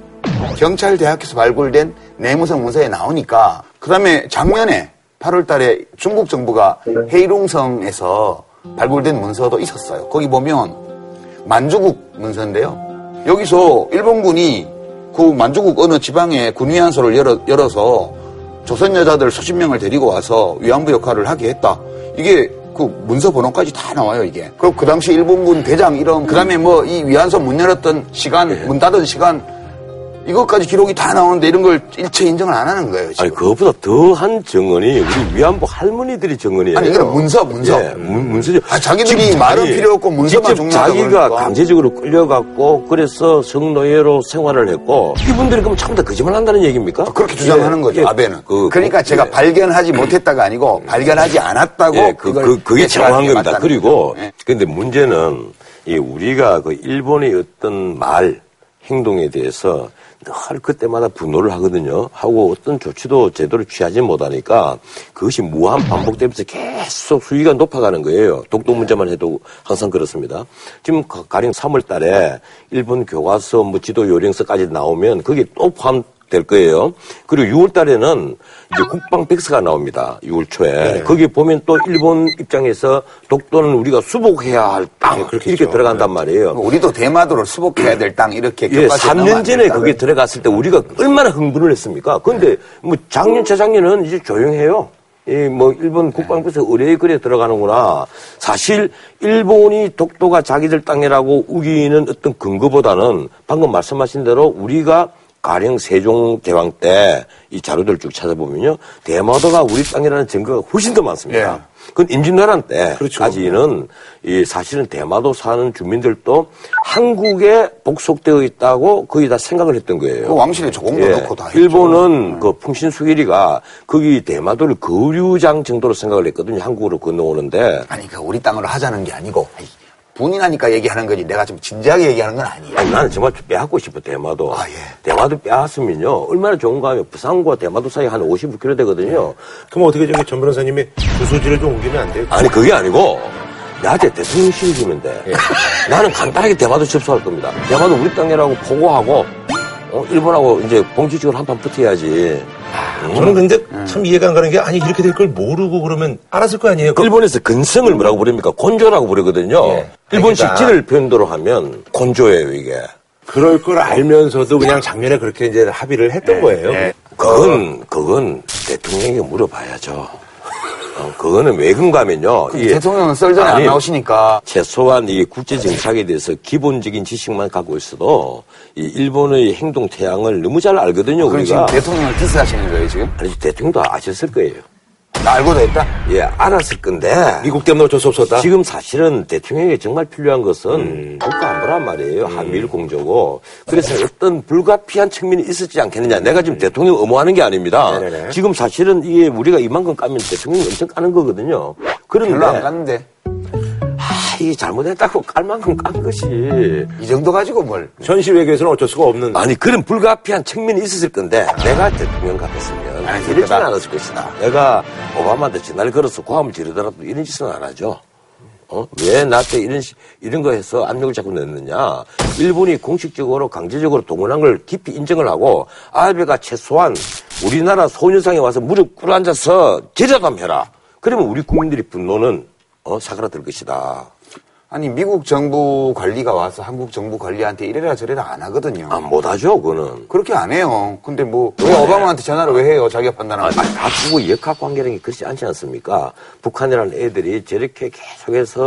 C: 경찰 대학에서 발굴된 내무성 문서에 나오니까 그 다음에 작년에 8월 달에 중국 정부가 헤이룽성에서 발굴된 문서도 있었어요. 거기 보면 만주국 문서인데요. 여기서 일본군이 그 만주국 어느 지방에 군위안소를 열어, 열어서 조선 여자들 수십 명을 데리고 와서 위안부 역할을 하게 했다. 이게 그 문서 번호까지 다 나와요, 이게. 그리고 그 당시 일본군 대장 이런, 그 다음에 뭐 이 위안소 문 열었던 시간, 문 닫은 시간, 이것까지 기록이 다 나오는데 이런 걸 일체 인정을 안 하는 거예요, 지금.
B: 아니 그것보다 더한 정언이 우리 위안부 할머니들이 정언이에요.
C: 아니, 이건 문서, 문서.
B: 예, 문, 문서죠.
C: 아, 자기들이 말은 필요 없고 문서만
B: 직접
C: 중요하다고
B: 자기가
C: 그러니까.
B: 강제적으로 끌려갔고 그래서 성노예로 생활을 했고 이분들이 그럼 다 거짓말 한다는 얘기입니까?
C: 그렇게 주장하는
B: 예,
C: 거죠,
B: 예,
C: 아베는.
B: 그,
C: 그러니까
B: 그,
C: 제가
B: 예.
C: 발견하지 못했다가 아니고 발견하지 않았다고
B: 예, 그, 그, 그게
C: 예측하는
B: 정확한
C: 게
B: 겁니다. 그리고,
C: 거죠. 예.
B: 근데 문제는, 이 우리가 그 일본의 어떤 말, 행동에 대해서 늘 그때마다 분노를 하거든요. 하고 어떤 조치도 제대로 취하지 못하니까 그것이 무한 반복되면서 계속 수위가 높아가는 거예요. 독도 문제만 해도 항상 그렇습니다. 지금 가- 가령 3월 달에 일본 교과서 뭐 지도 요령서까지 나오면 그게 또 포함 될 거예요. 그리고 6월 달에는 이제 국방 백서가 나옵니다. 6월 초에. 거기 보면 또 일본 입장에서 독도는 우리가 수복해야 할 땅.
A: 그렇겠죠.
B: 이렇게 들어간단 말이에요.
C: 우리도 대마도를 수복해야 될 땅 이렇게
B: 예,
C: 교과서에 나오면
B: 3년
C: 안
B: 전에? 거기 들어갔을 때 우리가 얼마나 흥분을 했습니까? 그런데 뭐 작년, 재작년은 이제 조용해요. 이뭐 일본 국방부에서 의뢰에 그래 들어가는구나. 사실 일본이 독도가 자기들 땅이라고 우기는 어떤 근거보다는 방금 말씀하신 대로 우리가 가령 세종대왕 때 이 자료들을 쭉 찾아보면요. 대마도가 우리 땅이라는 증거가 훨씬 더 많습니다.
C: 예.
B: 그건 임진왜란
A: 그렇죠.
B: 때까지는 이 사실은 대마도 사는 주민들도 한국에 복속되어 있다고 거의 다 생각을 했던 거예요.
C: 그 왕실에 조공도
B: 예.
C: 넣고 다 했죠.
B: 일본은 그 풍신수길이가 거기 대마도를 거류장 정도로 생각을 했거든요. 한국으로 건너오는데
C: 아니 그 우리 땅으로 하자는 게 아니고 분이나니까 얘기하는 거지 내가 좀 진지하게 얘기하는 건 아니에요.
B: 아니, 나는 정말 좀 빼앗고 싶어, 대마도.
C: 아, 예.
B: 대마도 빼앗으면요. 얼마나 좋은가 하면 부산과 대마도 사이 한 55km 되거든요.
A: 그럼 어떻게 저기 전 변호사님이 주소지를 좀 옮기면 안 돼요?
B: 아니 그게 아니고 나한테 대통령실을 주면 돼. 나는 간단하게 대마도 접수할 겁니다. 대마도 우리 땅이라고 보고하고 어, 일본하고 이제 공식적으로 한판 붙어야지.
A: 저는 근데 참 이해가 안 가는 게 아니 이렇게 될 걸 모르고 그러면 알았을 거 아니에요? 그-
B: 일본에서 근성을 뭐라고 부릅니까? 곤조라고 부르거든요.
A: 예.
B: 일본식. 진을 표현대로 하면 곤조예요 이게.
A: 그럴 걸 알면서도 그냥 작년에 그렇게 이제 합의를 했던 거예요.
C: 예.
B: 그건 그건 대통령에게 물어봐야죠. 어, 그거는 왜 그런가면요. 이게
C: 대통령은 썰전에 안 나오시니까
B: 최소한 이 국제 정착에 대해서 기본적인 지식만 갖고 있어도 이 일본의 행동 태양을 너무 잘 알거든요.
C: 그럼 지금
B: 우리가
C: 대통령을 디스하시는 거예요 지금?
B: 아니 대통령도 아셨을 거예요.
C: 나 알고도 했다?
B: 예, 알았을 건데
A: 미국 때문에 어쩔 수 없었다.
B: 지금 사실은 대통령에게 정말 필요한 것은 국가 안보란 말이에요. 한미일 공조고. 그래서 어떤 불가피한 측면이 있었지 않겠느냐. 내가 지금 대통령 의무하는 게 아닙니다.
A: 네네네.
B: 지금 사실은 이게 우리가 이만큼 까면 대통령이 엄청 까는 거거든요. 그런데
C: 별로 안 갔는데
B: 아, 이게 잘못했다고 깔 만큼 깐 것이
C: 이 정도 가지고 뭘
A: 현실 외교에서는 어쩔 수가 없는.
B: 아니 그런 불가피한 측면이 있었을 건데 내가 대통령 같았으면
C: 아니,
B: 이러지는
C: 그거다.
B: 않았을 것이다. 내가 오바마한테 전화를 걸어서 고함을 지르더라도 이런 짓은 안 하죠. 어? 왜 나한테 이런, 시- 이런 거 해서 압력을 자꾸 넣느냐. 일본이 공식적으로 강제적으로 동원한 걸 깊이 인정을 하고 아베가 최소한 우리나라 소녀상에 와서 무릎 꿇어 앉아서 제자담 해라. 그러면 우리 국민들이 분노는 어, 사그라들 것이다.
C: 아니 미국 정부 관리가 와서 한국 정부 관리한테 이래라 저래라 안 하거든요.
B: 아, 못하죠, 그거는.
C: 그렇게 안 해요. 근데 뭐 왜 오바마한테 전화를 왜 해요? 자기가
B: 아,
C: 판단하고.
B: 각국의 역학 관계라는 게 그렇지 않지 않습니까? 북한이라는 애들이 저렇게 계속해서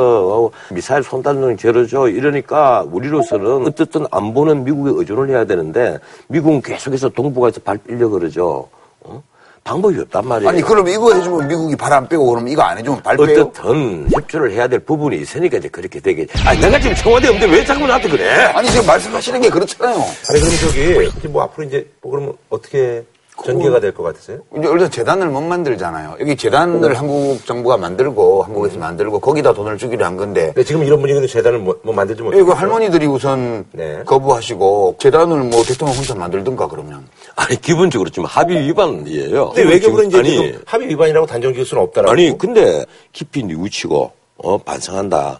B: 어, 미사일 손달는 저러죠 이러니까 우리로서는 어쨌든 안보는 미국에 의존을 해야 되는데 미국은 계속해서 동북아에서 발 빌려 그러죠. 어? 방법이 없단 말이에요.
C: 아니 그럼 이거 해주면 미국이 발 안 빼고 그럼 이거 안 해주면 발 빼요?
B: 어떻든 협조를 해야 될 부분이 있으니까 이제 그렇게 되겠지. 아니 내가 지금 청와대 없는데 왜 자꾸 나한테 그래?
C: 아니 지금 말씀하시는 게 그렇잖아요.
A: 아니 그럼 저기 뭐 앞으로 이제 뭐 그러면 어떻게 전개가 될 것 같으세요?
C: 이제 일단 재단을 못 만들잖아요. 여기 재단을 한국 정부가 만들고 한국에서 만들고 거기다 돈을 주기로 한 건데
A: 근데 지금 이런 분위기도 재단을 뭐, 뭐 만들지 못하고
C: 이거 할머니들이 우선
A: 네.
C: 거부하시고 재단을 뭐 대통령 혼자 만들든가 그러면
B: 아니 기본적으로 지금 합의 위반이에요.
A: 근데 외교부는 이제
B: 아니,
A: 지금 합의 위반이라고 단정 지을 수는 없다라고.
B: 아니 근데 깊이 뉘우치고 어 반성한다.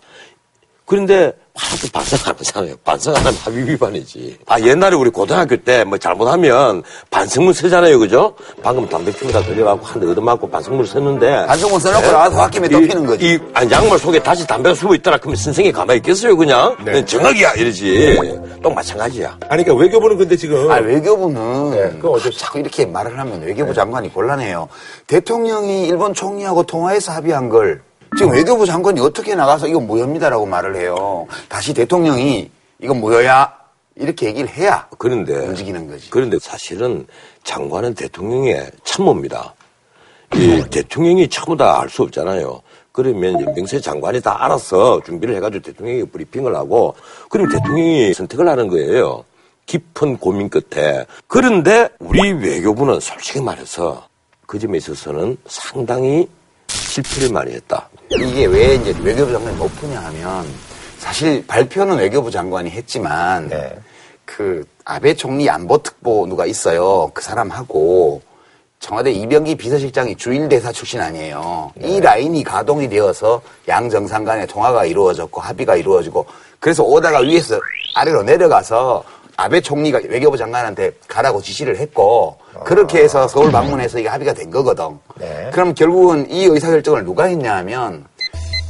B: 그런데 하나도 반성 안 하잖아요. 반성 안 하면 합의 위반이지. 아, 옛날에 우리 고등학교 때 뭐 잘못하면 반성문 쓰잖아요. 그죠? 방금 담배 피우다 걸려갖고 한 대 얻어맞고 반성문 썼는데.
C: 반성문 써놓고
B: 네?
C: 나와서 홧김에 또
B: 이-
C: 피는 거지.
B: 이 아니, 양말 속에 다시 담배가 숨어 있더라. 그러면 선생이 가만히 있겠어요, 그냥?
A: 네.
B: 정학이야! 이러지. 또 마찬가지야.
A: 아니, 그러니까 외교부는 근데 지금.
C: 아, 외교부는
A: 네, 그건 어쩔 수
C: 자꾸 이렇게 말을 하면 외교부 장관이 곤란해요. 대통령이 일본 총리하고 통화해서 합의한 걸 지금 외교부 장관이 어떻게 나가서 이건 무효입니다라고 말을 해요. 다시 대통령이 이건 무효야 이렇게 얘기를 해야
B: 그런데.
C: 움직이는 거지.
B: 그런데 사실은 장관은 대통령의 참모입니다. 이 대통령이 참모다 알 수 없잖아요. 그러면 연병세 장관이 다 알아서 준비를 해가지고 대통령이 브리핑을 하고, 그럼 대통령이 선택을 하는 거예요. 깊은 고민 끝에. 그런데 우리 외교부는 솔직히 말해서 그 점에 있어서는 상당히 실패를 많이 했다.
C: 이게 왜 이제 외교부 장관이 못 푸냐 하면 사실 발표는 외교부 장관이 했지만
A: 네.
C: 그 아베 총리 안보특보 누가 있어요. 그 사람하고 청와대 이병기 비서실장이 주일대사 출신 아니에요. 이 라인이 가동이 되어서 양 정상 간의 통화가 이루어졌고 합의가 이루어지고 그래서 오다가 위에서 아래로 내려가서 아베 총리가 외교부 장관한테 가라고 지시를 했고 그렇게 해서 서울 방문해서 이게 합의가 된 거거든.
A: 네.
C: 그럼 결국은 이 의사결정을 누가 했냐 하면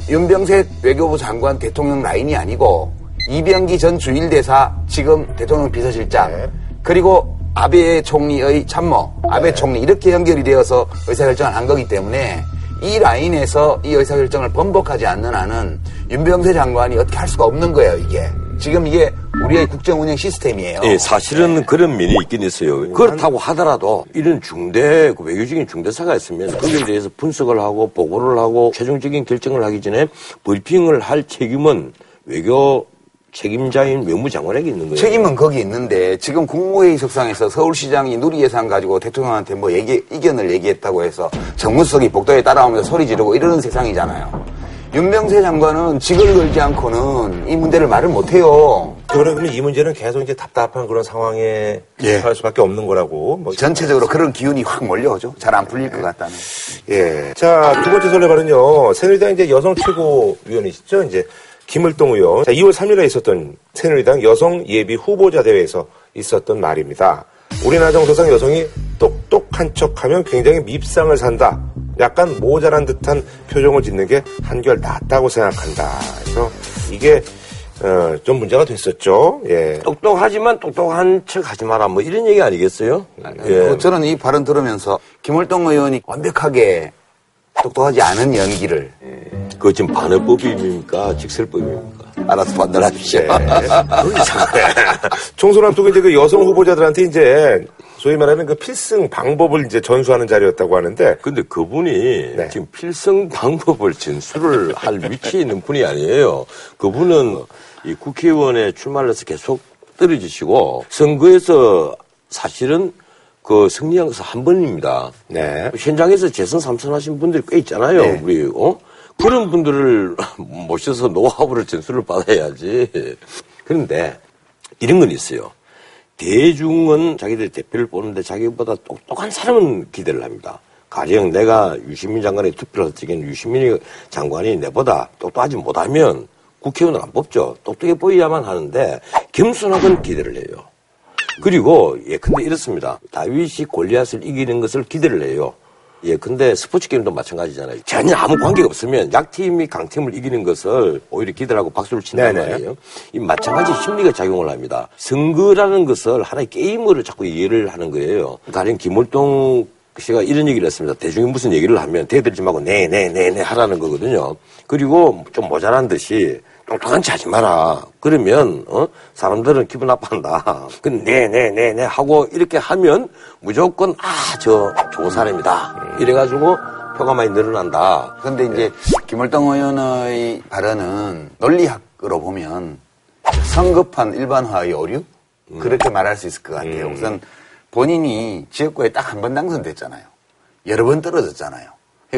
C: 윤병세 외교부 장관 대통령 라인이 아니고 이병기 전 주일대사 지금 대통령 비서실장
A: 네.
C: 그리고 아베 총리의 참모 아베 총리 이렇게 연결이 되어서 의사결정을 한 거기 때문에 이 라인에서 이 의사결정을 번복하지 않는 한은 윤병세 장관이 어떻게 할 수가 없는 거예요 이게 지금 이게 우리의 국정 운영 시스템이에요
B: 예, 사실은 그런 면이 있긴 있어요. 그렇다고 하더라도 이런 중대, 그 외교적인 중대사가 있으면 거기에 대해서 분석을 하고 보고를 하고 최종적인 결정을 하기 전에 브리핑을 할 책임은 외교 책임자인 외무장관에게 있는 거예요.
C: 책임은 거기 있는데 지금 국무회의 석상에서 서울시장이 누리 예산 가지고 대통령한테 뭐 얘기 이견을 얘기했다고 해서 정무수석이 복도에 따라오면서 소리 지르고 이러는 세상이잖아요. 윤병세 장관은 직을 걸지 않고는 이 문제를 말을 못해요.
A: 그러면 이 문제는 계속 이제 답답한 그런 상황에
C: 예.
A: 할 수밖에 없는 거라고. 뭐
C: 전체적으로 그런 기운이 확 몰려오죠. 잘 안 풀릴 것 같다는.
A: 예. 자, 두 번째 설레발은요. 새누리당 이제 여성 최고위원이시죠. 이제 김을동 의원. 자, 2월 3일에 있었던 새누리당 여성 예비 후보자 대회에서 있었던 말입니다. 우리나라 정서상 여성이 똑똑한 척 하면 굉장히 밉상을 산다. 약간 모자란 듯한 표정을 짓는 게 한결 낫다고 생각한다. 그래서 이게 어, 좀 문제가 됐었죠. 예.
B: 똑똑하지만 똑똑한 척 하지 마라. 뭐 이런 얘기 아니겠어요? 예.
C: 그 저는 이 발언 들으면서 김월동 의원이 완벽하게 똑똑하지 않은 연기를
B: 그거 지금 반어법입니까? 직설법입니까? 알아서 판단하십시오.
A: 네. 총선 앞두고 이제 그 여성 후보자들한테 이제 소위 말하는 그 필승 방법을 이제 전수하는 자리였다고 하는데
B: 근데 그분이
A: 네.
B: 지금 필성 방법을 전수를 할 위치에 있는 분이 아니에요. 그분은 이 국회의원에 출마를 해서 계속 떨어지시고 선거에서 사실은 그 승리한 것은 한 번입니다.
A: 네.
B: 현장에서 재선 삼선하신 분들이 꽤 있잖아요.
C: 네.
B: 우리 어 그런 분들을 모셔서 노하우를 전수를 받아야지. 그런데 이런 건 있어요. 대중은 자기들 대표를 뽑는데 자기보다 똑똑한 사람은 기대를 합니다. 가령 내가 유시민 장관의 투표를 할 적에는 유시민 장관이 내보다 똑똑하지 못하면 국회의원을 안 뽑죠. 똑똑해 보여야만 하는데 겸손하건 기대를 해요. 그리고 예 근데 이렇습니다. 다윗이 골리앗을 이기는 것을 기대를 해요. 예 근데 스포츠 게임도 마찬가지잖아요. 전혀 아무 관계가 없으면 약팀이 강팀을 이기는 것을 오히려 기대를 하고 박수를 친단
A: 네네.
B: 말이에요. 이 마찬가지 심리가 작용을 합니다. 선거라는 것을 하나의 게임으로 자꾸 이해를 하는 거예요. 가령 김월동 씨가 이런 얘기를 했습니다. 대중이 무슨 얘기를 하면 대들지 말고 네, 네, 네, 네 하라는 거거든요. 그리고 좀 모자란 듯이 똑똑한 척 하지 마라. 그러면 어? 사람들은 기분 나빠한다. 근데 네, 네, 네, 네 하고 이렇게 하면 무조건 아, 저 좋은 사람이다. 이래가지고 표가 많이 늘어난다.
C: 근데 이제 김월동 의원의 발언은 논리학으로 보면 성급한 일반화의 오류 그렇게 말할 수 있을 것 같아요. 우선 본인이 지역구에 딱 한 번 당선됐잖아요. 여러 번 떨어졌잖아요.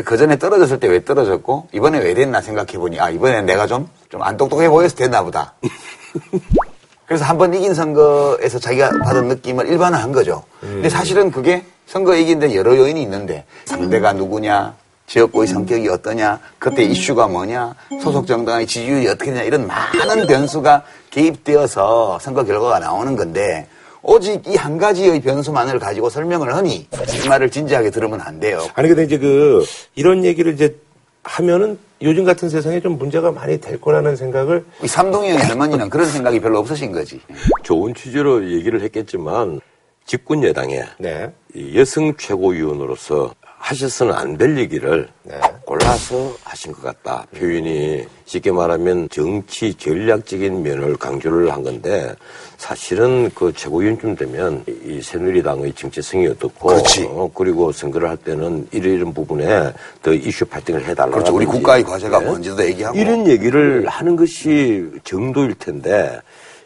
C: 그 전에 떨어졌을 때 왜 떨어졌고 이번에 왜 됐나 생각해 보니 아 이번엔 내가 좀 좀 안 똑똑해 보여서 됐나 보다. 그래서 한 번 이긴 선거에서 자기가 받은 느낌을 일반화한 거죠. 근데 사실은 그게 선거 이기는데 여러 요인이 있는데 상대가 누구냐, 지역구의 성격이 어떠냐, 그때 이슈가 뭐냐, 소속 정당의 지지율이 어떻게 되냐 이런 많은 변수가 개입되어서 선거 결과가 나오는 건데 오직 이 한 가지의 변수만을 가지고 설명을 하니 이 말을 진지하게 들으면 안 돼요.
A: 아니 근데 이제 그 이런 얘기를 이제 하면은 요즘 같은 세상에 좀 문제가 많이 될 거라는 생각을
C: 이 삼동영의 할머니는 그런 생각이 별로 없으신 거지.
B: 좋은 취지로 얘기를 했겠지만 집권 여당에
A: 네.
B: 이 여성 최고위원으로서 하셔서는 안 될 얘기를
A: 네.
B: 골라서 하신 것 같다. 표현이 쉽게 말하면 정치 전략적인 면을 강조를 한 건데 사실은 그 최고위원쯤 되면 이 새누리당의 정체성이 어떻고
C: 그렇지.
B: 어, 그리고 선거를 할 때는 이런 이런 부분에 더 이슈 발등을 해달라.
C: 그렇죠. 우리 국가의 과제가 뭔지도 얘기하고.
B: 이런 얘기를 하는 것이 정도일 텐데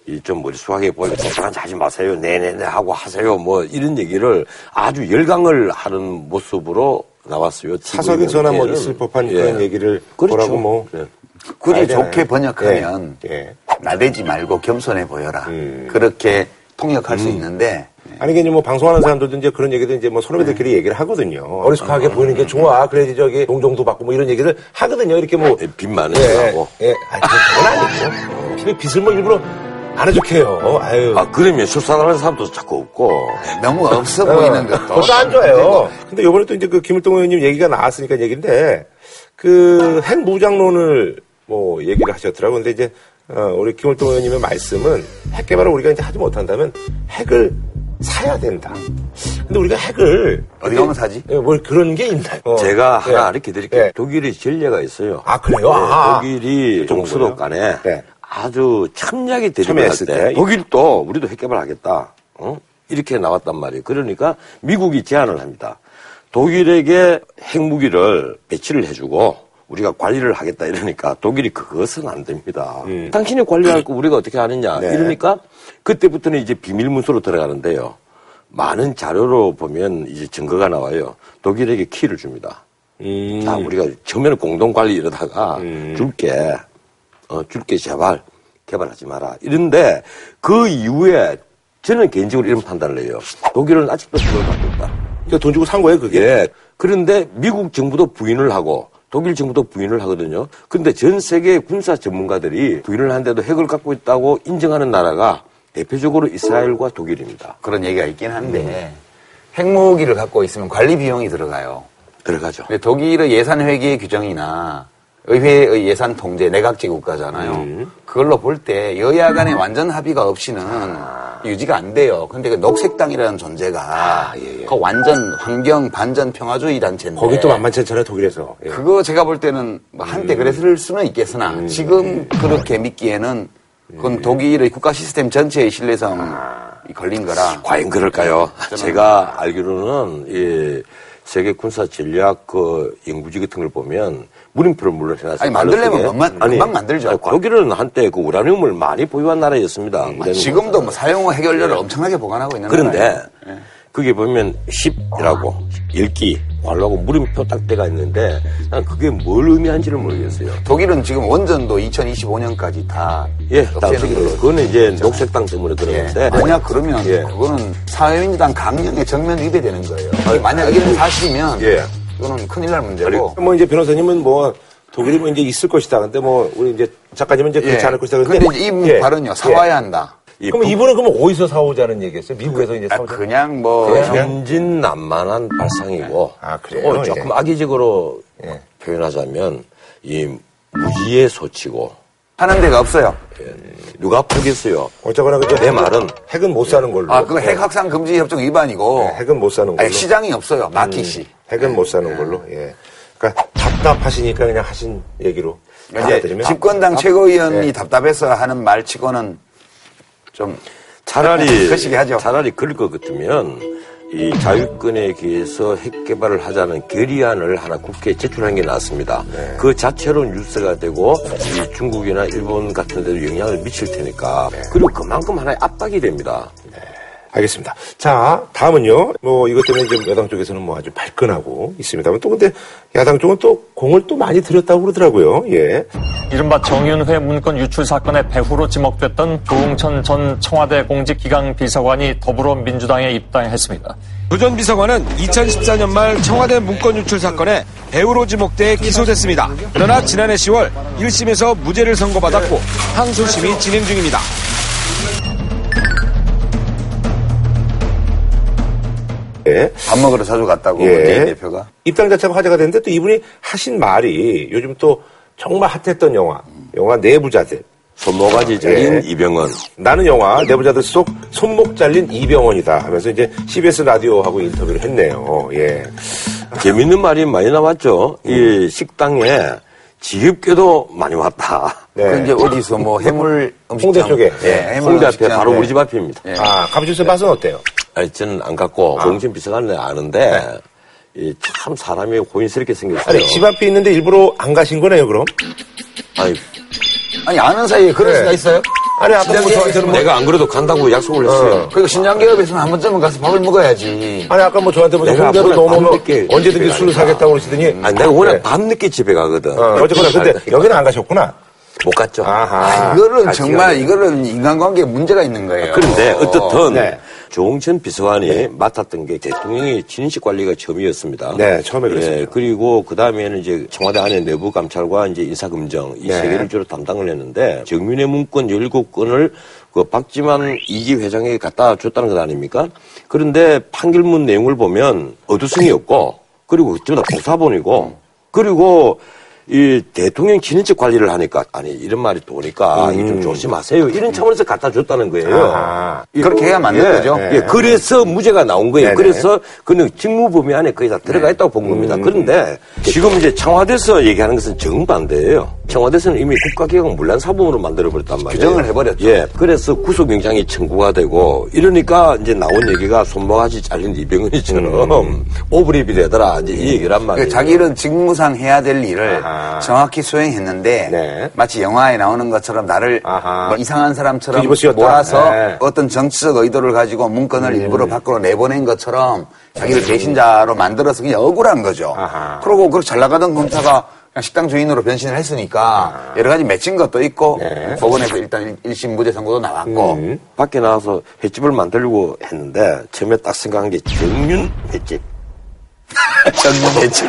B: 이좀 머릿속하게 보니까 복잡한 하지 마세요. 네네네 하고 하세요. 뭐 이런 얘기를 아주 열광을 하는 모습으로 나왔어요.
A: 사석에서나 뭐
B: TV에는.
A: 있을 법한
B: 예.
A: 그런 얘기를
B: 그렇죠.
A: 뭐라고 뭐
B: 네.
C: 굳이. 좋게 번역하면
A: 예. 예.
C: 나대지 말고 겸손해 보여라.
A: 음.
C: 그렇게 통역할 수 있는데
A: 아니, 이게 이제 뭐 방송하는 사람들도 이제 그런 얘기도 이제 뭐 선후배들끼리 얘기를 하거든요. 어리숙하게 보이는 게 좋아. 그래야지 저기 동정도 받고 뭐 이런 얘기를 하거든요. 이렇게 뭐.
B: 예, 빚 많은
A: 예,
B: 척하고.
A: 예. 아니, 그건 아니고. 빚을 뭐 일부러 안 해좋게 해요. 아유.
B: 아 그러면 출산하는 사람도 자꾸 없고
C: 너무 없어 보이는 것도
A: 그것도 안 좋아요. 근데 요번에 또 이제 그 김일동 의원님 얘기가 나왔으니까 얘기인데, 그 핵무장론을 뭐 얘기를 하셨더라고요. 근데 이제, 어, 우리 김일동 의원님의 말씀은 핵 개발을 우리가 이제 하지 못한다면 핵을 사야 된다. 근데 우리가 핵을.
C: 어디 가면 사지?
A: 예, 뭘 그런 게 있나요? 어.
B: 제가 하나
A: 예.
B: 가르쳐 드릴게요.
A: 예.
B: 독일의 전례가 있어요.
A: 아, 그래요?
B: 네,
A: 아.
B: 독일이 동수도
A: 거예요?
B: 간에
A: 네.
B: 아주 참여하게 대립할
A: 참여했을
B: 때,
A: 때.
B: 독일도 우리도 핵개발하겠다. 어? 이렇게 나왔단 말이에요. 그러니까 미국이 제안을 합니다. 독일에게 핵무기를 배치를 해주고 우리가 관리를 하겠다 이러니까 독일이 그것은 안 됩니다. 당신이 관리할 거 우리가 어떻게 하느냐
A: 음. 네.
B: 이러니까 그때부터는 이제 비밀 문서로 들어가는데요. 많은 자료로 보면 이제 증거가 나와요. 독일에게 키를 줍니다.
A: 음.
B: 자, 우리가 처음에는 공동 관리 이러다가 줄게, 어, 줄게 제발 개발하지 마라. 이런데 그 이후에 저는 개인적으로 이런 판단을 해요. 독일은 아직도 그걸 갖고 있다.
A: 그러니까 돈 주고 산 거예요, 그게?
B: 예. 그런데 미국 정부도 부인을 하고 독일 정부도 부인을 하거든요. 근데 전 세계 군사 전문가들이 부인을 한데도 핵을 갖고 있다고 인정하는 나라가 대표적으로 이스라엘과 독일입니다.
C: 그런 얘기가 있긴 한데 핵무기를 갖고 있으면 관리 비용이 들어가요.
B: 들어가죠.
C: 독일의 예산 회계 규정이나 의회의 예산 통제 내각제 국가잖아요.
B: 음.
C: 그걸로 볼 때 여야 간의 완전 합의가 없이는 유지가 안 돼요. 근데 그 녹색당이라는 존재가
B: 예, 예.
C: 그 완전 환경 반전 평화주의 단체인데
A: 거기 또 만만치 않잖아요, 독일에서. 예.
C: 그거 제가 볼 때는 뭐 한때
B: 음.
C: 그랬을 수는 있겠으나 지금 그렇게 믿기에는 그건 독일의 국가 시스템 전체의 신뢰성이 걸린 거라.
B: 과연 그럴까요? 제가 알기로는 이 세계 군사 전략 그 연구지 같은 걸 보면 물음표를 물론 해놨어요.
C: 아니, 만들려면 금방-
B: 아니,
C: 금방 만들죠.
B: 아니, 독일은 한때 그 우라늄을 많이 보유한 나라였습니다.
C: 아, 지금도 뭐 사용 해결료를 엄청나게 보관하고 있는
B: 그런데
C: 거예요.
B: 그게 보면 10이라고 10기 관로하고 물음표 딱 때가 있는데 난 그게 뭘 의미하는지를 모르겠어요.
C: 독일은 지금 원전도 2025년까지 다
B: 예, 다
C: 없애는.
B: 그거는 이제 녹색당 때문에 그런
C: 예. 만약 그러면
B: 예.
C: 그거는 사회민주당 강령의 정면 위배되는 거예요. 만약 이게 사실이면
A: 예.
C: 이거는 큰일 날 문제고.
A: 뭐 이제 변호사님은 뭐 독일이 뭐 이제 있을 것이다. 근데 뭐 우리 이제 작가님은 이제 그렇지
C: 예.
A: 않을 것이다.
C: 근데 이제 이
A: 예.
C: 발언요 사와야 한다.
B: 이
A: 그럼 이분은 그럼 어디서 사오자는 얘기였어요? 미국에서 이제
C: 아,
A: 사오자.
C: 그냥 뭐
A: 그냥?
B: 천진난만한 발상이고
A: 아, 그래요?
B: 어, 조금 악의적으로
A: 예.
B: 표현하자면 이 무지의 소치고
C: 하는 데가 없어요.
B: 예, 누가 아프겠어요?
A: 어쩌거나 그저
B: 내 말은
A: 핵은 못 사는 걸로.
C: 아, 그거 핵 확산 금지 협정 위반이고.
A: 네, 핵은 못 사는 걸로.
C: 아니, 시장이 없어요. 마켓이.
A: 핵은 못 사는 걸로. 예. 그러니까 답답하시니까 그냥 하신 얘기로
C: 이제
A: 받아들이면
C: 집권당 최고위원이
A: 예.
C: 답답해서 하는 말치고는 좀
B: 차라리
C: 거시기 하죠.
B: 차라리 그럴 것 같으면 이 자유권에 기해서 핵 개발을 하자는 결의안을 하나 국회에 제출하는 게 낫습니다.
A: 네.
B: 그 자체로 뉴스가 되고 이 중국이나 일본 같은 데도 영향을 미칠 테니까
A: 네.
B: 그리고 그만큼 하나의 압박이 됩니다.
A: 알겠습니다. 자, 다음은요. 뭐 이것 때문에 지금 여당 쪽에서는 뭐 아주 발끈하고 있습니다만 또 근데 야당 쪽은 또 공을 또 많이 들였다고 그러더라고요. 예.
D: 이른바 정윤회 문건 유출 사건의 배후로 지목됐던 조홍천 전 청와대 공직기강 비서관이 더불어민주당에 입당했습니다.
E: 조전 비서관은 2014년 말 청와대 문건 유출 사건에 배우로 지목돼 기소됐습니다. 그러나 지난해 10월 1심에서 무죄를 선고받았고 항소심이 진행 중입니다.
A: 예.
C: 밥 먹으러 자주 갔다고
A: 예.
C: 네 대표가.
A: 입당 자체가 화제가 됐는데 또 이분이 하신 말이 요즘 또 정말 핫했던 영화, 영화 내부자들.
B: 손모가지 잘린
A: 예.
B: 이병헌.
A: 나는 영화 내부자들 속 손목 잘린 이병헌이다 하면서 이제 CBS 라디오하고 인터뷰를 했네요. 예.
B: 재밌는 말이 많이 나왔죠. 이 식당에 지읍께도 많이 왔다.
A: 네.
C: 그 이제 어디서 뭐 해물 음식점.
A: 홍대 쪽에.
C: 예, 해물
B: 홍대 앞에
C: 음식점.
B: 바로
C: 예.
B: 우리 집 앞입니다.
C: 예.
A: 아, 가보셨어요? 맛은 어때요?
B: 아니, 저는 안 갔고, 정신 비서관은 아는데, 이참 사람이 호인스럽게 생겼어요.
A: 아니, 집 앞에 있는데 일부러 안 가신 거네요, 그럼?
B: 아니,
C: 아니 아는 사이에 그럴
A: 네.
C: 수가 있어요?
A: 아니, 아까 뭐 저한테는 뭐,
B: 내가 안 그래도 간다고 약속을 했어요.
C: 그리고 신장기업에서는 한 번쯤은 가서 밥을 먹어야지.
A: 아니, 아까 뭐 저한테 뭐 홍대로 넘어오면
B: 밤늦게
A: 언제든지 술을. 사겠다고 그러시더니.
B: 아니, 내가 워낙
A: 네.
B: 밤늦게 집에 가거든.
A: 어, 어쨌거나, 근데 여기는 안 가셨구나.
B: 못 갔죠.
A: 아하.
C: 아, 이거는 정말. 이거는 인간관계에 문제가 있는 거예요.
B: 그런데 어떻든
A: 네.
B: 조홍천 비서관이 맡았던 게 대통령의 진식 관리가 처음이었습니다.
A: 네, 처음에 그랬습니다.
B: 예, 그리고 그 다음에는 이제 청와대 안에 내부 감찰과 이제 인사 검정 이세
A: 네.
B: 개를 주로 담당을 했는데 정윤의 문건 17건을 그 박지만 이기 회장에게 갖다 줬다는 것 아닙니까? 그런데 판결문 내용을 보면 어두성이 없고 그리고 전부 다 공사본이고 그리고 이 대통령 친인척 관리를 하니까 아니 이런 말이 또 오니까 이거 좀 조심하세요 이런 차원에서 갖다 줬다는 거예요.
A: 음. 아하.
C: 그렇게 해야 맞는
B: 예,
C: 거죠.
B: 예, 그래서 무죄가 나온 거예요.
A: 네네.
B: 그래서 그는 직무 범위 안에 거의 다 들어가 있다고 본 겁니다. 그런데 지금 이제 청와대에서 얘기하는 것은 정반대예요. 청와대에서는 이미 국가기관 문란 사범으로 만들어버렸단 말이에요.
C: 규정을 해버렸죠.
B: 예, 그래서 구속영장이 청구가 되고 이러니까 이제 나온 얘기가 손모가지 잘린 이병헌이처럼 오브립이 되더라. 이제 이 얘기란 말이에요.
C: 그 자기는 직무상 해야 될 일을
A: 아하.
C: 정확히 수행했는데
A: 네.
C: 마치 영화에 나오는 것처럼 나를. 뭐 이상한 사람처럼. 몰아서
A: 네.
C: 어떤 정치적 의도를 가지고 문건을 일부러 밖으로 내보낸 것처럼 자기를 배신자로 만들어서 그냥 억울한 거죠.
A: 아하.
C: 그리고 그렇게 잘 나가던 검사가 식당 주인으로 변신을 했으니까 여러 가지 맺힌 것도 있고
A: 네.
C: 법원에서 일단 일- 일심 무죄 선고도 나왔고
B: 음. 밖에 나와서 횟집을 만들려고 했는데 처음에 딱 생각한 게 정윤 횟집. 정윤 횟집.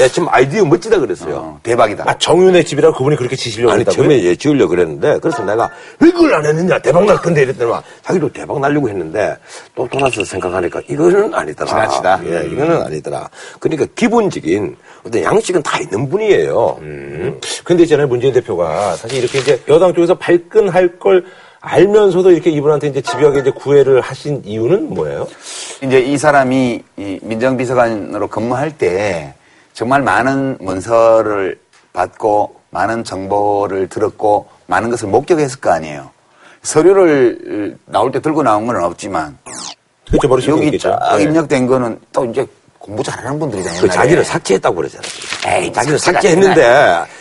B: 야, 지금 아이디어 멋지다 그랬어요.
C: 어, 대박이다.
A: 아, 정윤의 집이라고 그분이 그렇게 지시려고
B: 아니,
A: 했다고요?
B: 처음에 예, 지으려고 그랬는데, 그래서 내가, 왜 그걸 안 했느냐, 대박 날 건데 이랬더니, 자기도 대박 날려고 했는데, 또 돌아서 생각하니까, 이거는 아니더라.
C: 지나치다.
B: 예, 이거는 아니더라. 그러니까 기본적인 어떤 양식은 다 있는 분이에요.
A: 음. 근데 있잖아요, 문재인 대표가 사실 이렇게 이제 여당 쪽에서 발끈할 걸 알면서도 이렇게 이분한테 이제 집요하게 이제 구애를 하신 이유는 뭐예요?
C: 이제 이 사람이 이 민정비서관으로 근무할 때 정말 많은 문서를 받고 많은 정보를 들었고 많은 것을 목격했을 거 아니에요. 서류를 나올 때 들고 나온 건 없지만
A: 그렇죠,
C: 여기. 쫙
A: 네.
C: 입력된 거는 또 이제 공부 잘하는 분들이잖아요.
B: 그. 자기를 삭제했다고 그러잖아요.
C: 에이, 삭제가
B: 삭제했는데.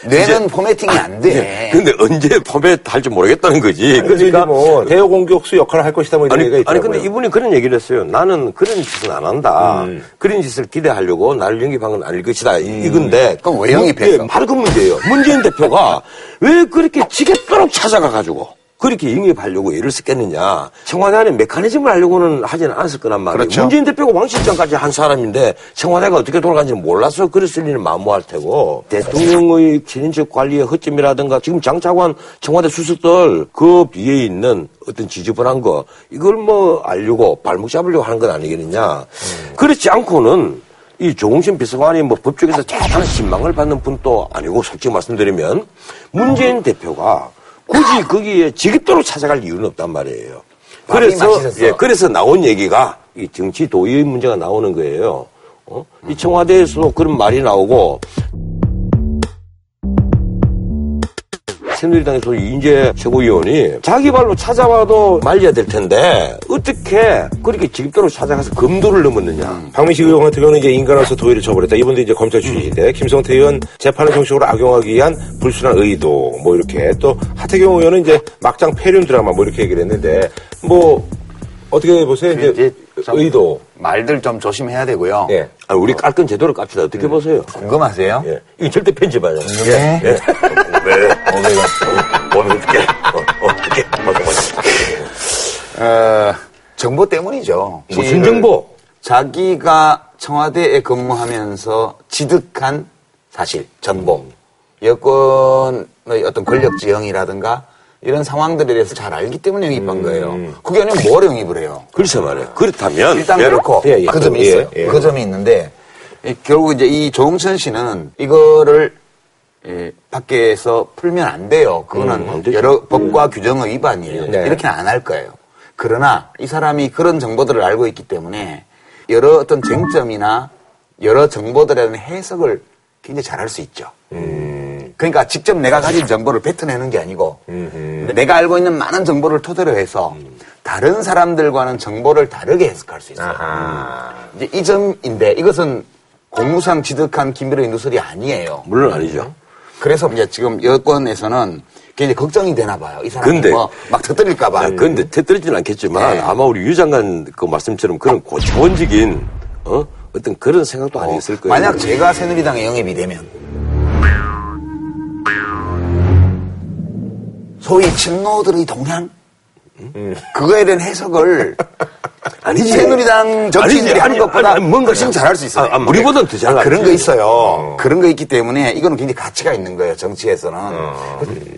C: 뇌는
B: 이제-
C: 포매팅이 안 돼.
B: 예, 근데 언제 포맷 할지 모르겠다는 거지.
A: 그러니까
B: 그러니까.
A: 뭐 대여 공격수 역할을 할 것이다 뭐 이런
B: 아니,
A: 얘기가
B: 아니,
A: 있더라고요.
B: 근데 이분이 그런 얘기를 했어요. 나는 그런 짓은 안 한다.
A: 음.
B: 그런 짓을 기대하려고 나를 영입한 건 아닐 것이다. 이- 이건데.
C: 그럼 왜 영입했어?
B: 예, 바로 그 문제예요. 문재인 대표가 왜 그렇게 지겹도록 찾아가 가지고 그렇게 영입하려고 애를 썼겠느냐. 청와대 안에 메커니즘을 하려고는 하지는 않았을 거란 말이에요.
C: 그렇죠.
B: 문재인 대표가 왕실장까지 한 사람인데 청와대가 어떻게 돌아가는지는 몰라서 그랬을 리는 만무할 테고 대통령의 친인척 관리의 허점이라든가 지금 장차관 청와대 수석들 그 비에 있는 어떤 지저분한 거 이걸 뭐 알려고 발목 잡으려고 하는 건 아니겠느냐. 그렇지 않고는 이 조홍신 비서관이 뭐 법조계에서 대단한 신망을 받는 분도 아니고 솔직히 말씀드리면 문재인 대표가 굳이 거기에 지긋도록 찾아갈 이유는 없단 말이에요. 그래서. 예, 그래서 나온 얘기가 이 정치 도의의 문제가 나오는 거예요. 어? 이 청와대에서도 그런 말이 나오고 새누리당에서 이인재 최고위원이 자기 발로 찾아와도 말려야 될 텐데 어떻게 그렇게 직입도로 찾아가서 금도를 넘었느냐.
A: 박민식 의원 같은 경우는 이제 인간으로서 도의를 처벌했다. 이분도 이제 검찰 출신인데 김성태 의원 재판을 정식으로 악용하기 위한 불순한 의도 뭐 이렇게 또 하태경 의원은 이제 막장 폐륜 드라마 뭐 이렇게 얘기를 했는데 뭐 어떻게 보세요? 이제,
C: 이제 좀
A: 의도.
C: 말들 좀 조심해야 되고요.
A: 예.
B: 아, 우리 깔끔 제대로 깝시다. 어떻게 보세요?
C: 궁금하세요?
B: 예. 이거 절대 편집하냐.
C: 네.
B: 예. 왜? 어, 어떻게? 어, 어떻게?
C: 어, 정보 때문이죠.
B: 무슨 정보?
C: 자기가 청와대에 근무하면서 지득한 사실, 정보, 여권의 어떤 권력 지형이라든가 이런 상황들에 대해서 잘 알기 때문에 영입한 거예요. 그게 아니면 뭘 영입을 해요?
B: 글쎄 말이에요. 그렇다면.
C: 일단 그렇고
A: 예, 예.
C: 그 점이
A: 예,
C: 있어요.
A: 예.
C: 그 점이 있는데 이- 결국 이제 이 조홍천 씨는 이거를 예, 밖에서 풀면 안 돼요. 그거는
B: 안 되죠.
C: 여러 법과 규정의 위반이에요.
A: 네.
C: 이렇게는 안 할 거예요. 그러나 이 사람이 그런 정보들을 알고 있기 때문에 여러 어떤 쟁점이나 여러 정보들에 대한 해석을 굉장히 잘할 수 있죠. 그러니까 직접 내가 가진 정보를 뱉어내는 게 아니고 근데 내가 알고 있는 많은 정보를 토대로 해서 다른 사람들과는 정보를 다르게 해석할 수 있어요.
A: 아하.
C: 이제 이 점인데 이것은 공무상 지득한 김일의 누설이 아니에요.
B: 물론 아니죠.
C: 그래서 이제 지금 여권에서는 굉장히 걱정이 되나 봐요. 이 사람이
B: 근데-
C: 뭐 막 터뜨릴까봐.
B: 아, 근데 터뜨리진 않겠지만
C: 네.
B: 아마 우리 유 장관 그 말씀처럼 그런 고차원적인 어? 어떤 그런 생각도 아니었을 거예요.
C: 만약 제가 새누리당에 영입이 되면 소위 친노들의 동향 그거에 대한 해석을
B: 아니지.
C: 새누리당 정치인들이
B: 아니지.
C: 하는
B: 아니,
C: 것보다
B: 아니, 뭔가
C: 훨씬 잘할 수 있어요.
B: 아, 아, 우리보다는 더 잘하지.
C: 그런 거 있어요. 그런 거 있기 때문에 이거는 굉장히 가치가 있는 거예요. 정치에서는.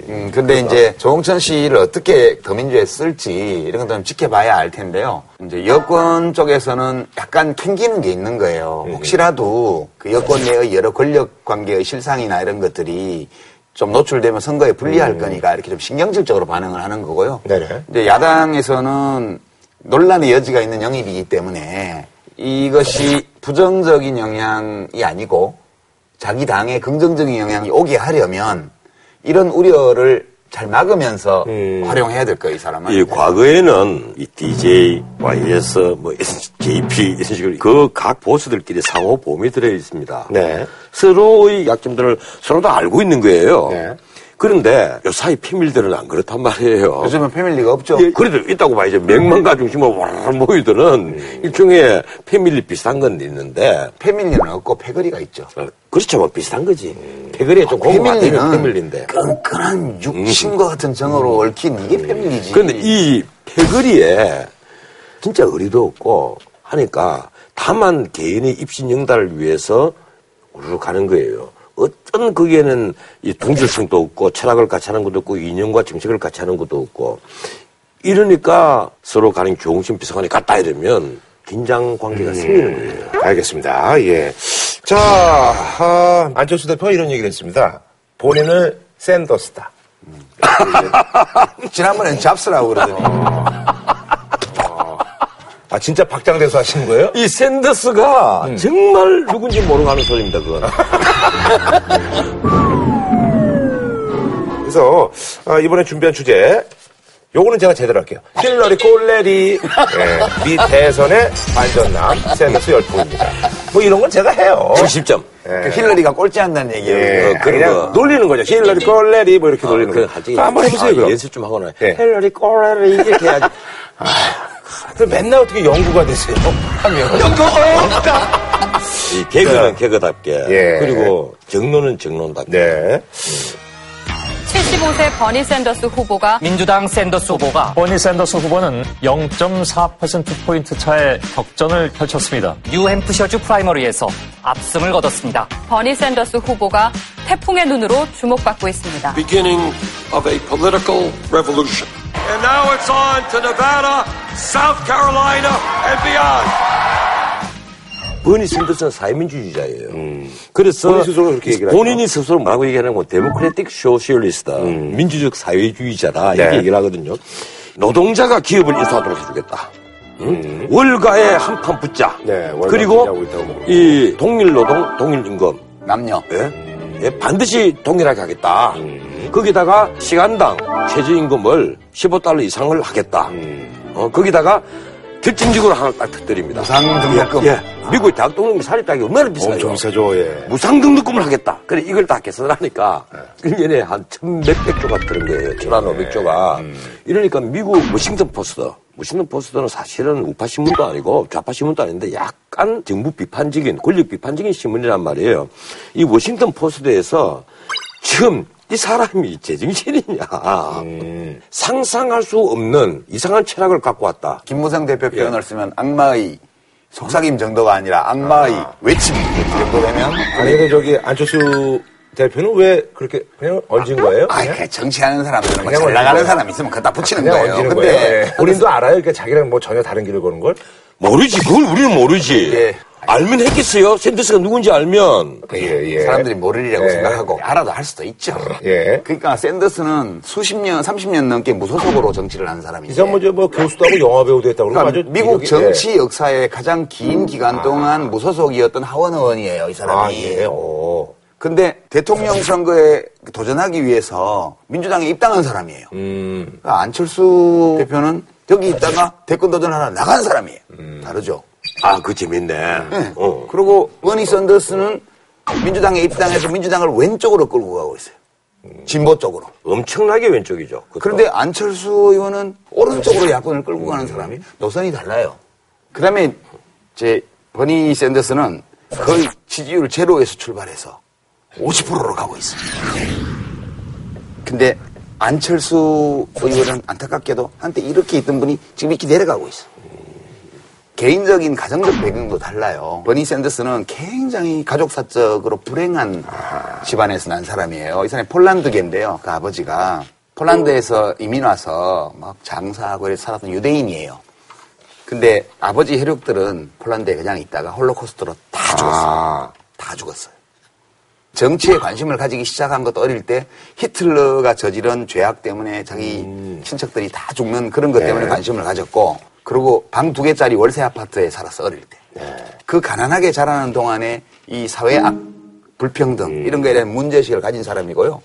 C: 음, 근데 이제 조홍천 씨를 어떻게 더민주에 쓸지 이런 것들은 지켜봐야 알 텐데요. 이제 여권 쪽에서는 약간 캥기는 게 있는 거예요. 혹시라도 그 여권 내의 여러 권력 관계의 실상이나 이런 것들이 좀 노출되면 선거에 불리할 거니까 이렇게 좀 신경질적으로 반응을 하는 거고요.
A: 네네.
C: 이제 야당에서는 논란의 여지가 있는 영입이기 때문에 이것이 부정적인 영향이 아니고 자기 당에 긍정적인 영향이 오게 하려면 이런 우려를 잘 막으면서 활용해야 될 거예요, 이 사람은.
B: 이 과거에는 이 DJ, YS, 뭐 JP 이런 식으로 그 각 보스들끼리 상호 보험이 들어 있습니다.
A: 네.
B: 서로의 약점들을 서로 다 알고 있는 거예요.
A: 네.
B: 그런데 요 사이 피밀들은 안 그렇단 말이에요.
C: 요즘은 패밀리가 없죠.
B: 예, 그래도 있다고 봐야죠. 맥망가 중심으로 와르르 모이들은 일종의 패밀리 비슷한 건 있는데
C: 패밀리는 없고 패거리가 있죠.
B: 어, 그렇죠. 뭐 비슷한 거지. 패거리에 좀 공부가 되면 패밀리인데.
C: 끈끈한 육신과 같은 정으로 얽힌 이게 패밀리지.
B: 그런데 이 패거리에 진짜 의리도 없고 하니까 다만 개인의 입신 영달을 위해서 우르르 가는 거예요. 어떤 거기에는 이 동질성도 없고 철학을 같이 하는 것도 없고 이념과 정책을 같이 하는 것도 없고 이러니까 서로 가는 교홍신 비서관이 갔다 이러면 긴장 관계가 생기는 거예요.
A: 알겠습니다. 예. 자, 아, 안철수 대표가 이런 얘기를 했습니다. 본인을 샌더스다.
C: 지난번엔 잡스라고 그러더니.
A: 아, 진짜 박장대소 하시는 거예요?
B: 이 샌더스가 정말 누군지 모르고 하는 소리입니다, 그건.
A: 그래서 아, 이번에 준비한 주제 요거는 제가 제대로 할게요. 힐러리 꼴레리 예, 미 대선의 반전남 샌더스 열풍입니다. 뭐 이런 건 제가 해요.
B: 70점.
C: 그 힐러리가 꼴찌한다는 얘기예요.
A: 예,
B: 어, 그런
A: 그냥
B: 거.
A: 놀리는 거죠. 힐러리 꼴레리 뭐 이렇게 놀리는
B: 그,
A: 거. 한번 해보세요,
B: 아,
A: 그럼.
B: 연습 좀 하거나.
A: 예.
B: 헬러리 꼬레리 이렇게 해야지.
A: 맨날 어떻게 연구가 되세요? 하면.
B: 이 개그는 개그답게.
A: 예.
B: 그리고 정론은 정론답게.
A: 네.
F: 75세 버니 샌더스 후보가
G: 민주당 샌더스 후보가
D: 버니 샌더스 후보는 0.4%포인트 차의 격전을 펼쳤습니다.
G: 뉴햄프셔주 프라이머리에서 압승을 거뒀습니다.
F: 버니 샌더스 후보가 태풍의 눈으로 주목받고 있습니다.
H: beginning of a political revolution. And now it's on to Nevada, South Carolina, and beyond.
B: 버니 샌더스는 사회민주주의자예요. 그래서
A: 본인 스스로 그렇게 얘기를
B: 본인이 스스로 뭐라고 얘기하는 건 democratic socialist, 민주적 사회주의자다
A: 네.
B: 이렇게 얘기를 하거든요. 노동자가 기업을 인수하도록 해주겠다. 응? 월가에 한판 붙자.
A: 네, 그리고.
B: 이 동일 노동, 동일 임금.
C: 남녀.
B: 예? 예, 반드시 동일하게 하겠다. 거기다가 시간당 최저임금을 15달러 이상을 하겠다. 어, 거기다가 결정적으로 하나 딱 터뜨립니다.
C: 무상 등록금.
B: 예, 미국의 대학 등록금이 사립대학이 얼마나 비싸요.
A: 엄청 비싸죠, 예.
B: 무상 등록금을 하겠다. 그래, 이걸 다 계산하니까 1년에 한 1,몇백 조가 드는 거예요. 1,500조가. 이러니까 미국 워싱턴 포스트. 워싱턴 포스트는 사실은 우파 신문도 아니고 좌파 신문도 아닌데 약간 정부 비판적인, 권력 비판적인 신문이란 말이에요. 이 워싱턴 포스트에서 지금 이 사람이 제정신이냐. 상상할 수 없는 이상한 철학을 갖고 왔다.
C: 김무성 대표 표현을 쓰면 악마의 속삭임 정도가 아니라 악마의 외침 이 정도 되면
A: 아니, 근데 저기 안철수 대표는 왜 그렇게 그냥 얹은 거예요?
C: 아,
A: 그냥?
C: 그 정치하는 사람들은 뭐
A: 그냥
C: 잘 나가는
A: 얹은
C: 사람 있으면 그다 붙이는 거예요. 근데
A: 거예요. 예. 본인도 알아요? 그러니까 자기랑 뭐 전혀 다른 길을 거는 걸?
B: 모르지. 그걸 우리는 모르지.
C: 예.
B: 알면 했겠어요. 샌더스가 누군지 알면.
A: 예, 예.
C: 사람들이 모르리라고
A: 예.
C: 생각하고 알아도 할 수도 있죠.
A: 예.
C: 그러니까 샌더스는 수십 년, 30년 넘게 무소속으로 정치를 하는 사람인데
A: 이상 뭐저 뭐 교수도 하고 영화 배우도 했다고
C: 그러니까
A: 아주
C: 미국
A: 이력이-
C: 정치 역사의 가장 긴 기간 동안 무소속이었던 하원 의원이에요, 이
A: 예.
C: 사람이.
A: 아, 예. 오.
C: 근데 대통령 선거에 도전하기 위해서 민주당에 입당한 사람이에요.
A: 음.
C: 그러니까 안철수 대표는 여기 있다가 대권 도전하러 나간 사람이에요.
A: 음.
C: 다르죠.
B: 아, 그 재밌네.
C: 네.
B: 어.
C: 그리고 버니 썬더스는 민주당에 입당해서 민주당을 왼쪽으로 끌고 가고 있어요. 진보 쪽으로.
B: 엄청나게 왼쪽이죠. 그것도.
C: 그런데 안철수 의원은 오른쪽으로 야권을 끌고 가는 사람이 노선이 달라요. 그 다음에 제 버니 샌더스는 거의 지지율 제로에서 출발해서 50%로 가고 있습니다. 근데 안철수 의원은 안타깝게도 한때 이렇게 있던 분이 지금 이렇게 내려가고 있어. 개인적인 가정적 배경도 달라요. 버니 샌더스는 굉장히 가족 사적으로 불행한 집안에서 난 사람이에요. 이 사람이 폴란드계인데요. 그 아버지가 폴란드에서 이민 와서 막 장사하고 이렇게 살았던 유대인이에요. 근데 아버지 혈육들은 폴란드에 그냥 있다가 홀로코스트로 다 죽었어요. 다 죽었어요. 정치에 관심을 가지기 시작한 것도 어릴 때 히틀러가 저지른 죄악 때문에 자기 친척들이 다 죽는 그런 것 때문에 관심을 가졌고 그리고 방 두 개짜리 월세 아파트에 살았어 어릴 때. 그 가난하게 자라는 동안에 이 사회 악, 불평등 이런 거에 대한 문제의식을 가진 사람이고요.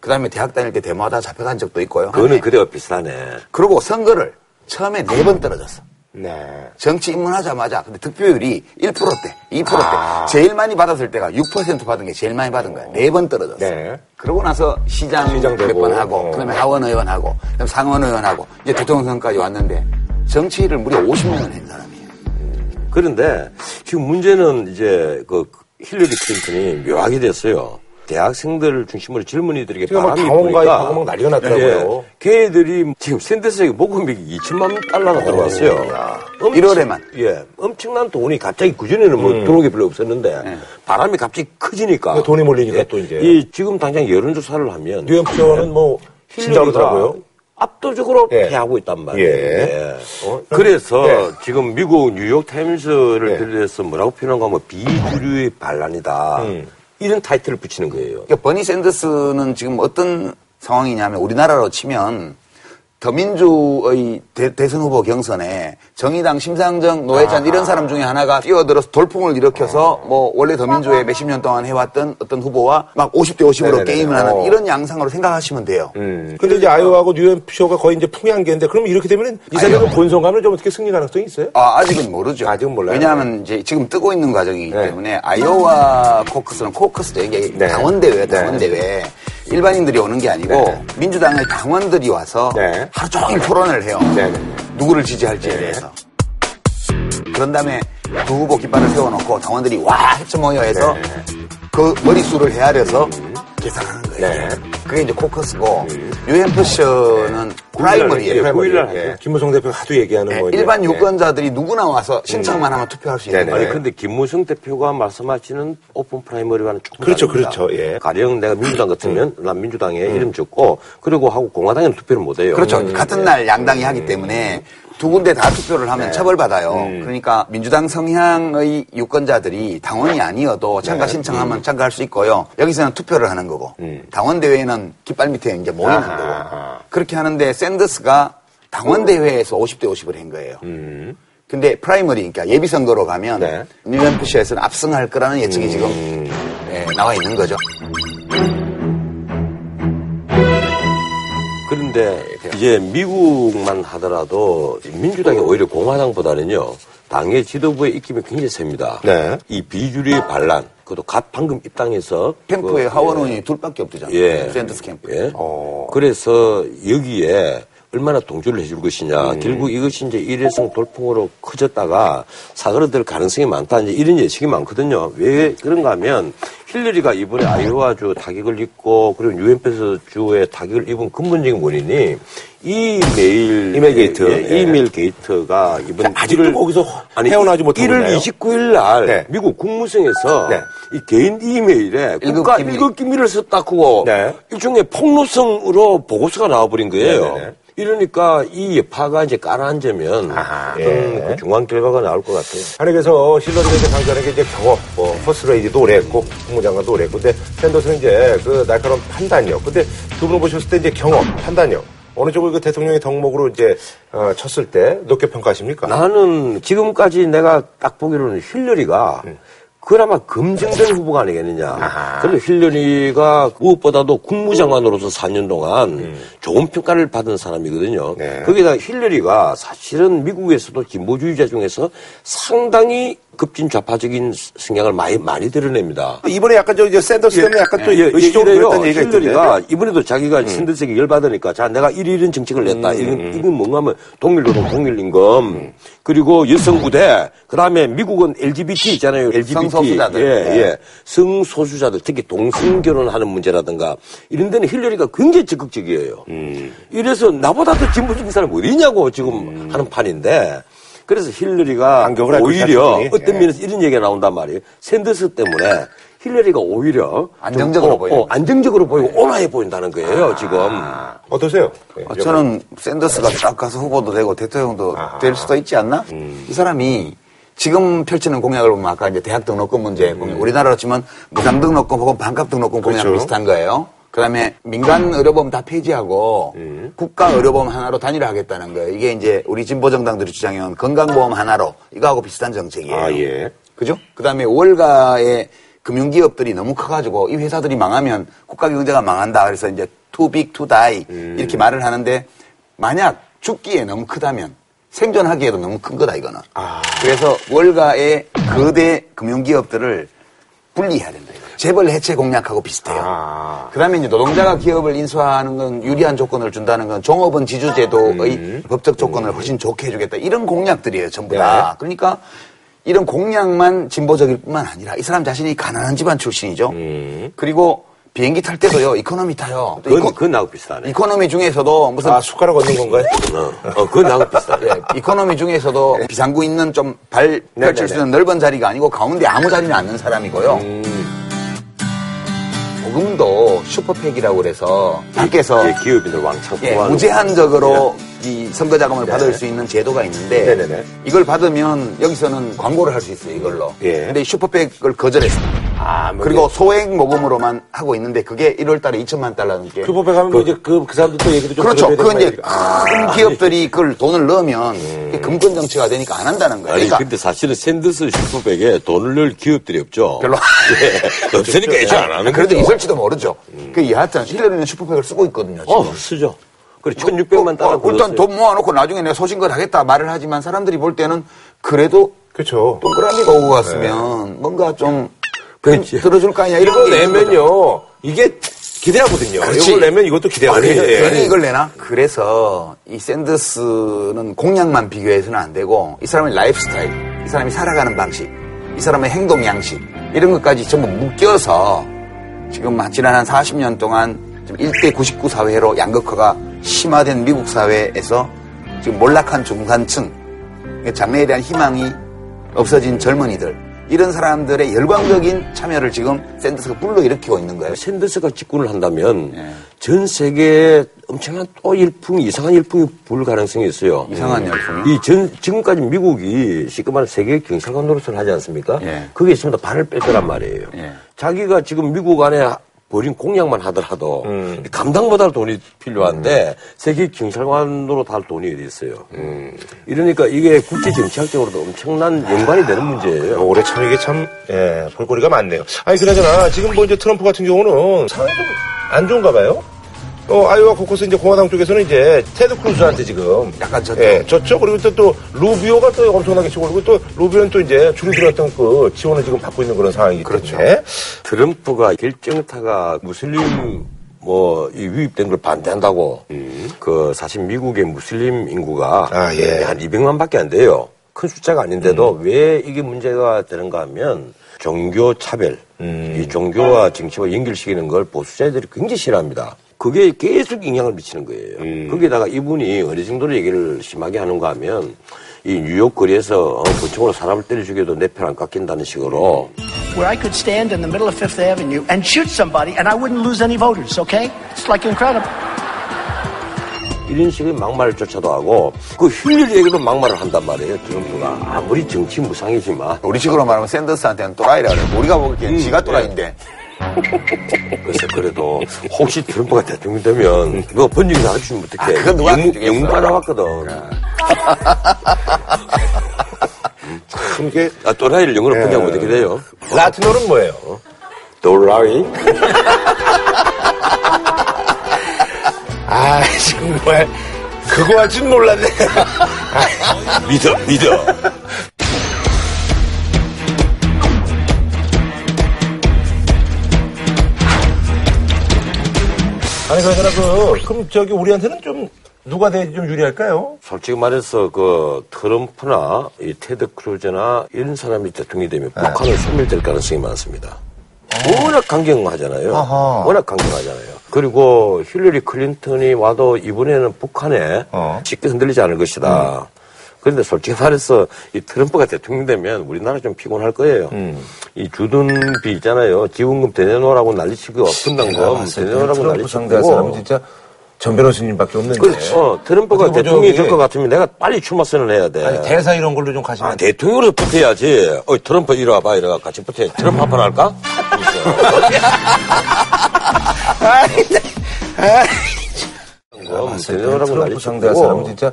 C: 그 다음에 대학 다닐 때 데모하다 잡혀간 적도 있고요.
B: 그거는 그대와 비슷하네.
C: 그리고 선거를 처음에 네 번 떨어졌어.
A: 네.
C: 정치 입문하자마자 근데 득표율이 1%대, 2%대
A: 아.
C: 제일 많이 받았을 때가 6% 받은 게 제일 많이 받은 거야. 네 번 떨어졌어.
A: 네.
C: 그러고 나서 시장,
A: 시장
C: 몇
A: 되고,
C: 번 하고,
A: 어.
C: 그다음에 하원 의원 하고, 그다음 상원 의원 하고, 이제 대통령 선까지 왔는데 정치를 무려 50년을 한 사람이에요.
B: 그런데 지금 문제는 이제 그 힐러리 클린턴이 묘하게 됐어요. 대학생들 중심으로 젊은이들에게
A: 지금 막
B: 바람이 부니까
A: 가입하고 막 난리가 났더라고요.
B: 예, 걔들이 지금 샌더스에게 모금액이 2천만 달러가 들어왔어요. 엄청-
C: 1월에만.
B: 예, 엄청난 돈이 갑자기 그전에는 뭐 들어온 게 별로 없었는데 바람이 갑자기 커지니까
A: 그 돈이 몰리니까 또 이제.
B: 이 지금 당장 여론조사를 하면
A: 뉴햄프셔는 뭐 진짜
B: 힐러리가
A: 그러더라고요.
B: 압도적으로
A: 예.
B: 패하고 있단 말이에요.
A: 예.
B: 예. 어? 그래서
A: 예.
B: 지금 미국 뉴욕 타임스를
A: 예.
B: 들려서 뭐라고 표현한가 하면 비주류의 반란이다.
A: 음.
B: 이런 타이틀을 붙이는 거예요.
C: 그러니까 버니 샌더스는 지금 어떤 상황이냐면 우리나라로 치면 더민주의 대, 선 후보 경선에 정의당 심상정, 노회찬 이런 사람 중에 하나가 뛰어들어서 돌풍을 일으켜서 뭐 원래 더민주에 몇십 년 동안 해왔던 어떤 후보와 막 50대 50으로
A: 네네네.
C: 게임을 하는
A: 어.
C: 이런 양상으로 생각하시면 돼요.
A: 음. 근데 이제 아이오하고 뉴햄프셔가 거의 이제 풍향계인데 그럼 이렇게 되면 이 사람은 본선가면 좀 어떻게 승리 가능성이 있어요?
C: 아, 아직은 모르죠.
A: 아직은 몰라요.
C: 왜냐하면 이제 지금 뜨고 있는 과정이기
A: 네.
C: 때문에 아이오와 코커스는 코커스도 이게
A: 네.
C: 당원대회,
A: 네.
C: 당원대회. 일반인들이 오는 게 아니고
A: 네.
C: 민주당의 당원들이 와서
A: 네.
C: 하루 종일 토론을 해요.
A: 네, 네.
C: 누구를 지지할지에 대해서. 그런 다음에 두 후보 깃발을 세워놓고 당원들이 와 헤쳐 모여 해서 그 머릿수를 헤아려서 계산하는 거예요.
A: 네.
C: 그게 이제 코커스고 뉴햄프셔는 프라이머리예요.
B: 예, 구일날 하죠.
A: 예. 김무성 대표가 하도 얘기하는
C: 네,
A: 뭐 이제.
C: 일반
A: 예.
C: 유권자들이 누구나 와서 신청만 하면 투표할 수 있는. 거예요.
B: 아니 근데 김무성 대표가 말씀하시는 오픈 프라이머리와는 조금
A: 그렇죠,
B: 다릅니다.
A: 그렇죠, 예. 음.
B: 가령 내가 민주당 같으면 난 민주당에 이름 적고 그리고 하고 공화당에는 투표를 못 해요.
C: 그렇죠.
A: 음.
C: 같은 날 양당이 하기 때문에 두 군데 다 투표를 하면
A: 네.
C: 처벌받아요.
A: 음.
C: 그러니까 민주당 성향의 유권자들이 당원이 아니어도 참가
A: 네.
C: 신청하면
A: 음.
C: 참가할 수 있고요. 여기서는 투표를 하는 거고 음. 당원 대회는 깃발 밑에 이제 모이는
A: 아하,
C: 거고 그렇게 하는데 샌더스가 당원 대회에서 50대 50을 한 거예요.
A: 음.
C: 근데 프라이머리 그러니까 예비 선거로 가면
A: 네.
C: 뉴햄프셔에서는 압승할 거라는 예측이 음. 지금 네, 나와 있는 거죠.
B: 그런데 이제 미국만 하더라도 민주당이 오히려 공화당보다는요. 당의 지도부의 입김이 굉장히 셉니다.
A: 네.
B: 이 비주류 반란, 그것도 갓 방금 입당해서
C: 캠프에
B: 그,
C: 하원 의원이 둘밖에 없대잖아요.
B: 예.
C: 샌더스 캠프.
B: 예.
A: 어.
B: 그래서 여기에 얼마나 동조를 해줄 것이냐.
A: 음.
B: 결국 이것이 이제 일회성 돌풍으로 커졌다가 사그러들 가능성이 많다. 이제 이런 예측이 많거든요. 왜 그런가 하면 힐러리가 이번에 아이오와주 타격을 입고 그리고 뉴햄프셔 주에 타격을 입은 근본적인 원인이 이메일
A: 이메일 게이트.
B: 예,
A: 예.
B: 이메일 게이트가 이번
A: 아직도
B: 일월-
A: 거기서
B: 아니,
A: 헤어나지 못하고
B: 1월
A: 있나요?
B: 29일 날
A: 네.
B: 미국 국무성에서
A: 네.
B: 이 개인 이메일에 국가. 일급 기밀을 썼다고
A: 네.
B: 일종의 폭로성으로 보고서가 나와버린 거예요.
A: 네네네.
B: 이러니까 이 여파가 이제 가라앉으면
A: 아하. 예.
B: 그 중간 결과가 나올 것 같아요.
A: 아니 그래서 힐러리가 이제 당선에 이제 경험, 뭐 퍼스트레이디도 오래 했고 국무장관도 오래 했고, 근데 샌더스는 이제 그 날카로운 판단력. 근데 두 분을 보셨을 때 이제 경험, 판단력. 어느 쪽을 그 대통령의 덕목으로 이제 어, 쳤을 때 높게 평가하십니까?
B: 나는 지금까지 내가 딱 보기로는 힐러리가 그나마 검증된 후보가 아니겠느냐.
A: 아하.
B: 그래도 힐러리가 무엇보다도 국무장관으로서 4년 동안 좋은 평가를 받은 사람이거든요.
A: 네.
B: 거기다 힐러리가 사실은 미국에서도 진보주의자 중에서 상당히 급진 좌파적인 성향을 많이 많이 드러냅니다.
A: 이번에 약간 저 이제 샌더스 때문에 약간 또
B: 예,
A: 의식적으로. 그랬다는 얘기가 있던데.
B: 이번에도 자기가 신들색이 열받으니까 자 내가 이런 이런 정책을 냈다. 이건, 이건 뭔가 하면 동일노동 동일임금 그리고 여성부대 그다음에 미국은 LGBT 있잖아요. LGBT
C: 성소수자들.
B: 예,
C: 네.
B: 예. 성소수자들 특히 동성 결혼하는 문제라든가 이런 데는 힐러리가 굉장히 적극적이에요. 이래서 나보다 더 진보적인 사람이 어디 있냐고 지금 하는 판인데 그래서 힐러리가 오히려 어떤
A: 예.
B: 면에서 이런 얘기가 나온단 말이에요. 샌더스 때문에 힐러리가 오히려 좀
C: 안정적으로
B: 어,
C: 보이는
B: 어, 안정적으로 보이고 온화해 보인다는 거예요, 지금.
A: 어떠세요? 예,
C: 아, 저는 샌더스가 딱 가서 후보도 되고 대통령도
A: 아하.
C: 될 수도 있지 않나? 이 사람이 지금 펼치는 공약을 보면 아까 이제 대학 등록금 문제 보면 우리나라로 치면 무상 등록금 혹은 반값 등록금 공약
A: 그렇죠.
C: 비슷한 거예요. 그다음에 민간 의료보험 다 폐지하고 국가 의료보험 하나로 단일화하겠다는 거예요. 이게 이제 우리 진보 정당들이 주장해온 건강보험 하나로 이거하고 비슷한 정책이에요.
A: 아, 예.
C: 그죠? 그다음에 월가의 금융기업들이 너무 커가지고 이 회사들이 망하면 국가 경제가 망한다. 그래서 이제 too big to die 이렇게 말을 하는데 만약 죽기에 너무 크다면 생존하기에도 너무 큰 거다 이거는. 그래서 월가의 거대 금융기업들을 분리해야 된다. 재벌 해체 공약하고 비슷해요.
A: 아.
C: 그다음에 이제 노동자가 기업을 인수하는 건 유리한 조건을 준다는 건 종업원 지주제도의 법적 조건을 훨씬 좋게 해주겠다. 이런 공약들이에요, 전부 다.
A: 네.
C: 그러니까 이런 공약만 진보적일 뿐만 아니라 이 사람 자신이 가난한 집안 출신이죠. 그리고 비행기 탈 때도요, economy 타요. 또
B: 그건,
C: 이코,
B: 그건 나하고 비슷하네.
C: economy 중에서도 무슨
A: 아, 숟가락 얹는 건가요?
B: 어, 어, 그건 나하고 비슷하네.
C: 예, economy 중에서도 비상구 있는 좀 발 펼칠 수 있는 넓은 자리가 아니고 가운데 아무 자리나 앉는 사람이고요. 조금도 슈퍼팩이라고 그래서 밖에서
B: 예, 기업인들 왕창
C: 예, 무제한적으로 이 선거 자금을 받을 수 있는 제도가 있는데
A: 네네네.
C: 이걸 받으면 여기서는 광고를 할 수 있어요 이걸로.
A: 예.
C: 근데 이 슈퍼팩을 거절했습니다.
A: 아, 뭐
C: 그리고 소액 모금으로만 하고 있는데 그게 1월 달에 2천만 달러 넘게.
A: super PAC 하면 뭐 이제 그, 그 사람들 또 얘기도 좀
C: 그렇죠. 그건
A: 되는
C: 이제? 큰 기업들이 그걸 돈을 넣으면 이게 금권 정치가 되니까 안 한다는 거예요.
B: 아니,
C: 그러니까
B: 근데 사실은 샌더스 슈퍼백에 돈을 넣을 기업들이 없죠.
C: 별로
B: 예, 없으니까 애초 안 하는
C: 그래도
B: 거죠.
C: 있을지도 모르죠. 그 여하튼 힐러리는 슈퍼팩을 쓰고 있거든요. 지금.
B: 어, 쓰죠. 그래, 1600만 달러.
C: 어, 일단 돈 모아놓고 나중에 내가 소신껏 하겠다 말을 하지만 사람들이 볼 때는 그래도
A: 그렇죠.
C: 동그라미가 오고 갔으면 뭔가 좀
B: 그렇지.
C: 들어줄 거 아니야 이런
A: 이거. 내면요, 이게 기대하거든요.
C: 그렇지.
A: 이걸 내면 이것도 기대하거든요.
C: 아니,
A: 예.
C: 괜히 이걸 내나? 그래서 이 샌더스는 공약만 비교해서는 안 되고 이 사람의 라이프 스타일, 이 사람이 살아가는 방식, 이 사람의 행동 양식 이런 것까지 전부 묶여서 지금 지난 한 40년 동안 지금 1대 99 사회로 양극화가 심화된 미국 사회에서 지금 몰락한 중산층, 장래에 대한 희망이 없어진 젊은이들 이런 사람들의 열광적인 참여를 지금 샌더스가 불러일으키고 있는 거예요.
B: 샌더스가 집권을 한다면
C: 예.
B: 전 세계에 엄청난 또 일풍이 이상한 일풍이 불 가능성이 있어요.
C: 이상한 열풍이?
B: 이 전 지금까지 미국이 시급한 세계 경찰관 노릇을 하지 않습니까?
C: 예.
B: 그게 있으면 발을 뺄 거란 말이에요.
C: 예.
B: 자기가 지금 미국 안에 벌인 공약만 하더라도
C: 음.
B: 감당 못할 돈이 필요한데 세계 경찰관으로 다할 돈이 어디 있어요.
C: 음.
B: 이러니까 이게 국제 정치학적으로도 엄청난 연관이 되는 문제예요.
A: 올해 참 이게 참, 예, 볼거리가 많네요. 아니, 그나저나, 지금 뭐 이제 트럼프 같은 경우는 상황이 좀 안 좋은가 봐요? 어, 아이오와 코커스 이제 공화당 쪽에서는 이제 테드 크루즈한테 지금
C: 약간 졌죠.
A: 예, 졌죠. 그리고 또, 또 루비오가 또 엄청나게 치고 오르고 또 루비오는 또 이제 줄이 들었던 그 지원을 지금 받고 있는 그런 상황이기
C: 그렇죠.
A: 때문에
B: 트럼프가 결정타가 무슬림 뭐, 이 유입된 걸 반대한다고. 그, 사실 미국의 무슬림 인구가
A: 아, 예.
B: 한 200만 밖에 안 돼요. 큰 숫자가 아닌데도 왜 이게 문제가 되는가 하면 종교 차별, 이 종교와 정치와 연결시키는 걸 보수자들이 굉장히 싫어합니다. 그게 계속 영향을 미치는 거예요. 거기다가 이분이 어느 정도로 얘기를 심하게 하는가 하면 이 뉴욕 거리에서 어, 권총으로 사람을 때려 죽여도 내 편 안 깎인다는 식으로
I: where I could stand in the middle of Fifth Avenue and shoot somebody and I wouldn't lose any voters, okay? It's like incredible.
B: 이런 식의 막말조차도 하고 그 힐러리에게도 막말을 한단 말이에요 트럼프가 아무리 정치 무상이지만
C: 우리 식으로 말하면 샌더스한테는 또라이라 그래. 우리가 보기엔 지가 또라이인데.
B: 그래서 그래도 혹시 트럼프가 대통령 되면 그거 번역이 나와주시면 어떡해
C: 아, 그건 누가
B: 영문,
C: 해주겠어.
B: 영문가 나왔거든
A: 참 이게
B: 아, 또라이를 영어로
A: 예.
B: 번역하면 어떻게 돼요?
A: 라틴어는 뭐예요?
B: 또라이?
A: 아, 정말 그거 할줄 몰랐네.
B: 믿어 믿어
A: 아니 그러잖아 그 그럼 저기 우리한테는 좀 누가 돼야지 좀 유리할까요?
B: 솔직히 말해서 그 트럼프나 이 테드 크루즈나 이런 사람이 대통령이 되면 북한은 소멸될 가능성이 많습니다. 워낙 강경하잖아요.
A: 아하.
B: 워낙 강경하잖아요. 그리고 힐러리 클린턴이 와도 이번에는 북한에
A: 어.
B: 쉽게 흔들리지 않을 것이다. 그런데 솔직히 말해서 이 트럼프가 대통령 되면 우리나라 좀 피곤할 거예요. 이 주둔비 있잖아요. 지원금 더 내놓으라고 난리치고 분담금 더 내놓으라고
A: 트럼프
B: 난리치고.
A: 사람은 진짜 전 변호사님밖에 없는데.
B: 그렇죠. 어, 트럼프가 대통령이 될 것? 같으면 내가 빨리 출마 선언해야 돼.
A: 아니 대사 이런 걸로 좀 가시면
B: 아, 대통령으로 붙어야지. 어, 트럼프 이리 와봐. 이래가 같이 붙어. 트럼프 한판 할까? 그럼 대통령이라고
A: 트럼프
B: 난리
A: 상대할. 사람은 진짜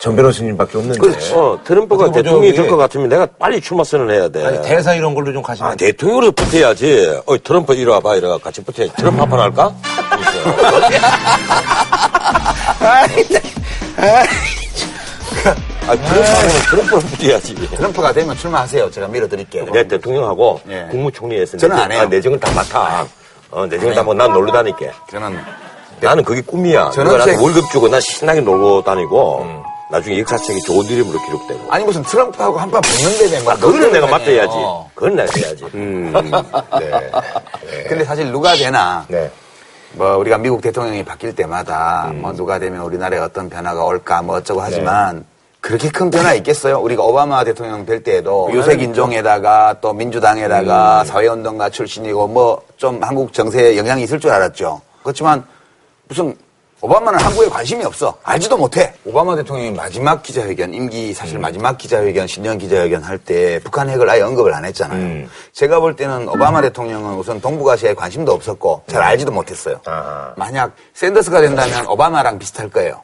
A: 전 변호사님밖에 없는데.
B: 그렇죠. 어, 트럼프가 대통령이? 될 것 같으면 내가 빨리 출마 선언해야 돼.
A: 아니 대사 이런 걸로 좀 가시면
B: 아, 대통령으로 붙어야지. 어, 트럼프 이리 와봐. 이래가 같이 붙어. 트럼프 한판 할까? 아, 트럼프 하면 트럼프로 붙어야지.
C: 트럼프가 되면 출마하세요. 제가 밀어드릴게요.
B: 내 대통령하고
C: 예.
B: 국무총리에서
C: 저는 안 해요.
B: 아, 내정을 다 맡아. 어, 내정을 다 맡고 난 놀러 다닐게.
C: 저는
B: 나는 그게 꿈이야.
C: 저는 제-
B: 월급 주고 난 신나게 놀고 다니고 나중에 역사책이 좋은 이름으로 기록되고.
C: 아니 무슨 트럼프하고 한판 붙는데 뭐.
B: 그거는 내가 맡아야지.
C: 어.
B: 그건 내가 해야지.
A: 네.
C: 근데 사실 누가 되나
A: 네.
C: 뭐 우리가 미국 대통령이 바뀔 때마다 뭐 누가 되면 우리나라에 어떤 변화가 올까 뭐 어쩌고 하지만 그렇게 큰 변화 있겠어요? 우리가 오바마 대통령 될 때에도 유색 인종에다가 또 민주당에다가 사회운동가 출신이고 뭐 좀 한국 정세에 영향이 있을 줄 알았죠. 그렇지만 무슨 오바마는 한국에 관심이 없어. 알지도 못해. 오바마 대통령이 마지막 기자회견, 임기 사실 마지막 기자회견, 신년 기자회견 할 때 북한 핵을 아예 언급을 안 했잖아요. 제가 볼 때는 오바마 대통령은 우선 동북아시아에 관심도 없었고 잘 알지도 못했어요.
A: 아하.
C: 만약 샌더스가 된다면 오바마랑 비슷할 거예요.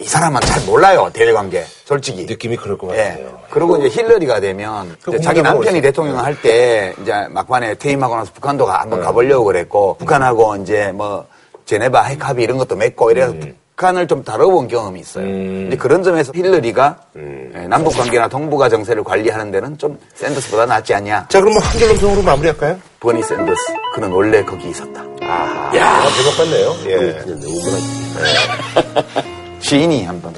C: 이 사람은 잘 몰라요, 대외관계. 솔직히.
A: 느낌이 그럴 것
C: 예.
A: 같아요.
C: 그리고 이제 힐러리가 되면
A: 그
C: 이제 자기 남편이
A: 있어요.
C: 대통령 할 때 이제 막판에 퇴임하고 나서 북한도 가-
A: 네.
C: 한번 가보려고 그랬고 북한하고 이제 뭐 제네바 핵 합의 이런 것도 맺고 이래서
A: 음.
C: 북한을 좀 다뤄본 경험이 있어요. 이제 그런 점에서 힐러리가
A: 음.
C: 예, 남북 관계나 동북아 정세를 관리하는 데는 좀 샌더스보다 낫지 않냐.
A: 자, 그럼 뭐한 줄로 평으로 마무리할까요?
C: 버니 샌더스. 그는 원래 거기 있었다.
A: 야, 제목 같네요. 예.
B: 너무나
C: 시인이 한번.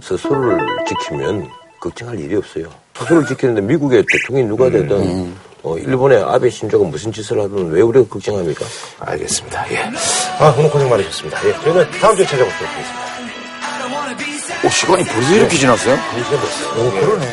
B: 스스로를 지키면 걱정할 일이 없어요. 스스로를 지키는데 미국의 대통령이 누가 되든 어, 일본의 아베 신조가 무슨 짓을 하든 왜 우리가 걱정합니까?
A: 알겠습니다. 예. 아, 오늘 고생 많으셨습니다. 예. 저희는 다음 주에 찾아뵙도록 하겠습니다.
C: 오, 시간이 벌써 이렇게 지났어요?
A: 오, 그러네.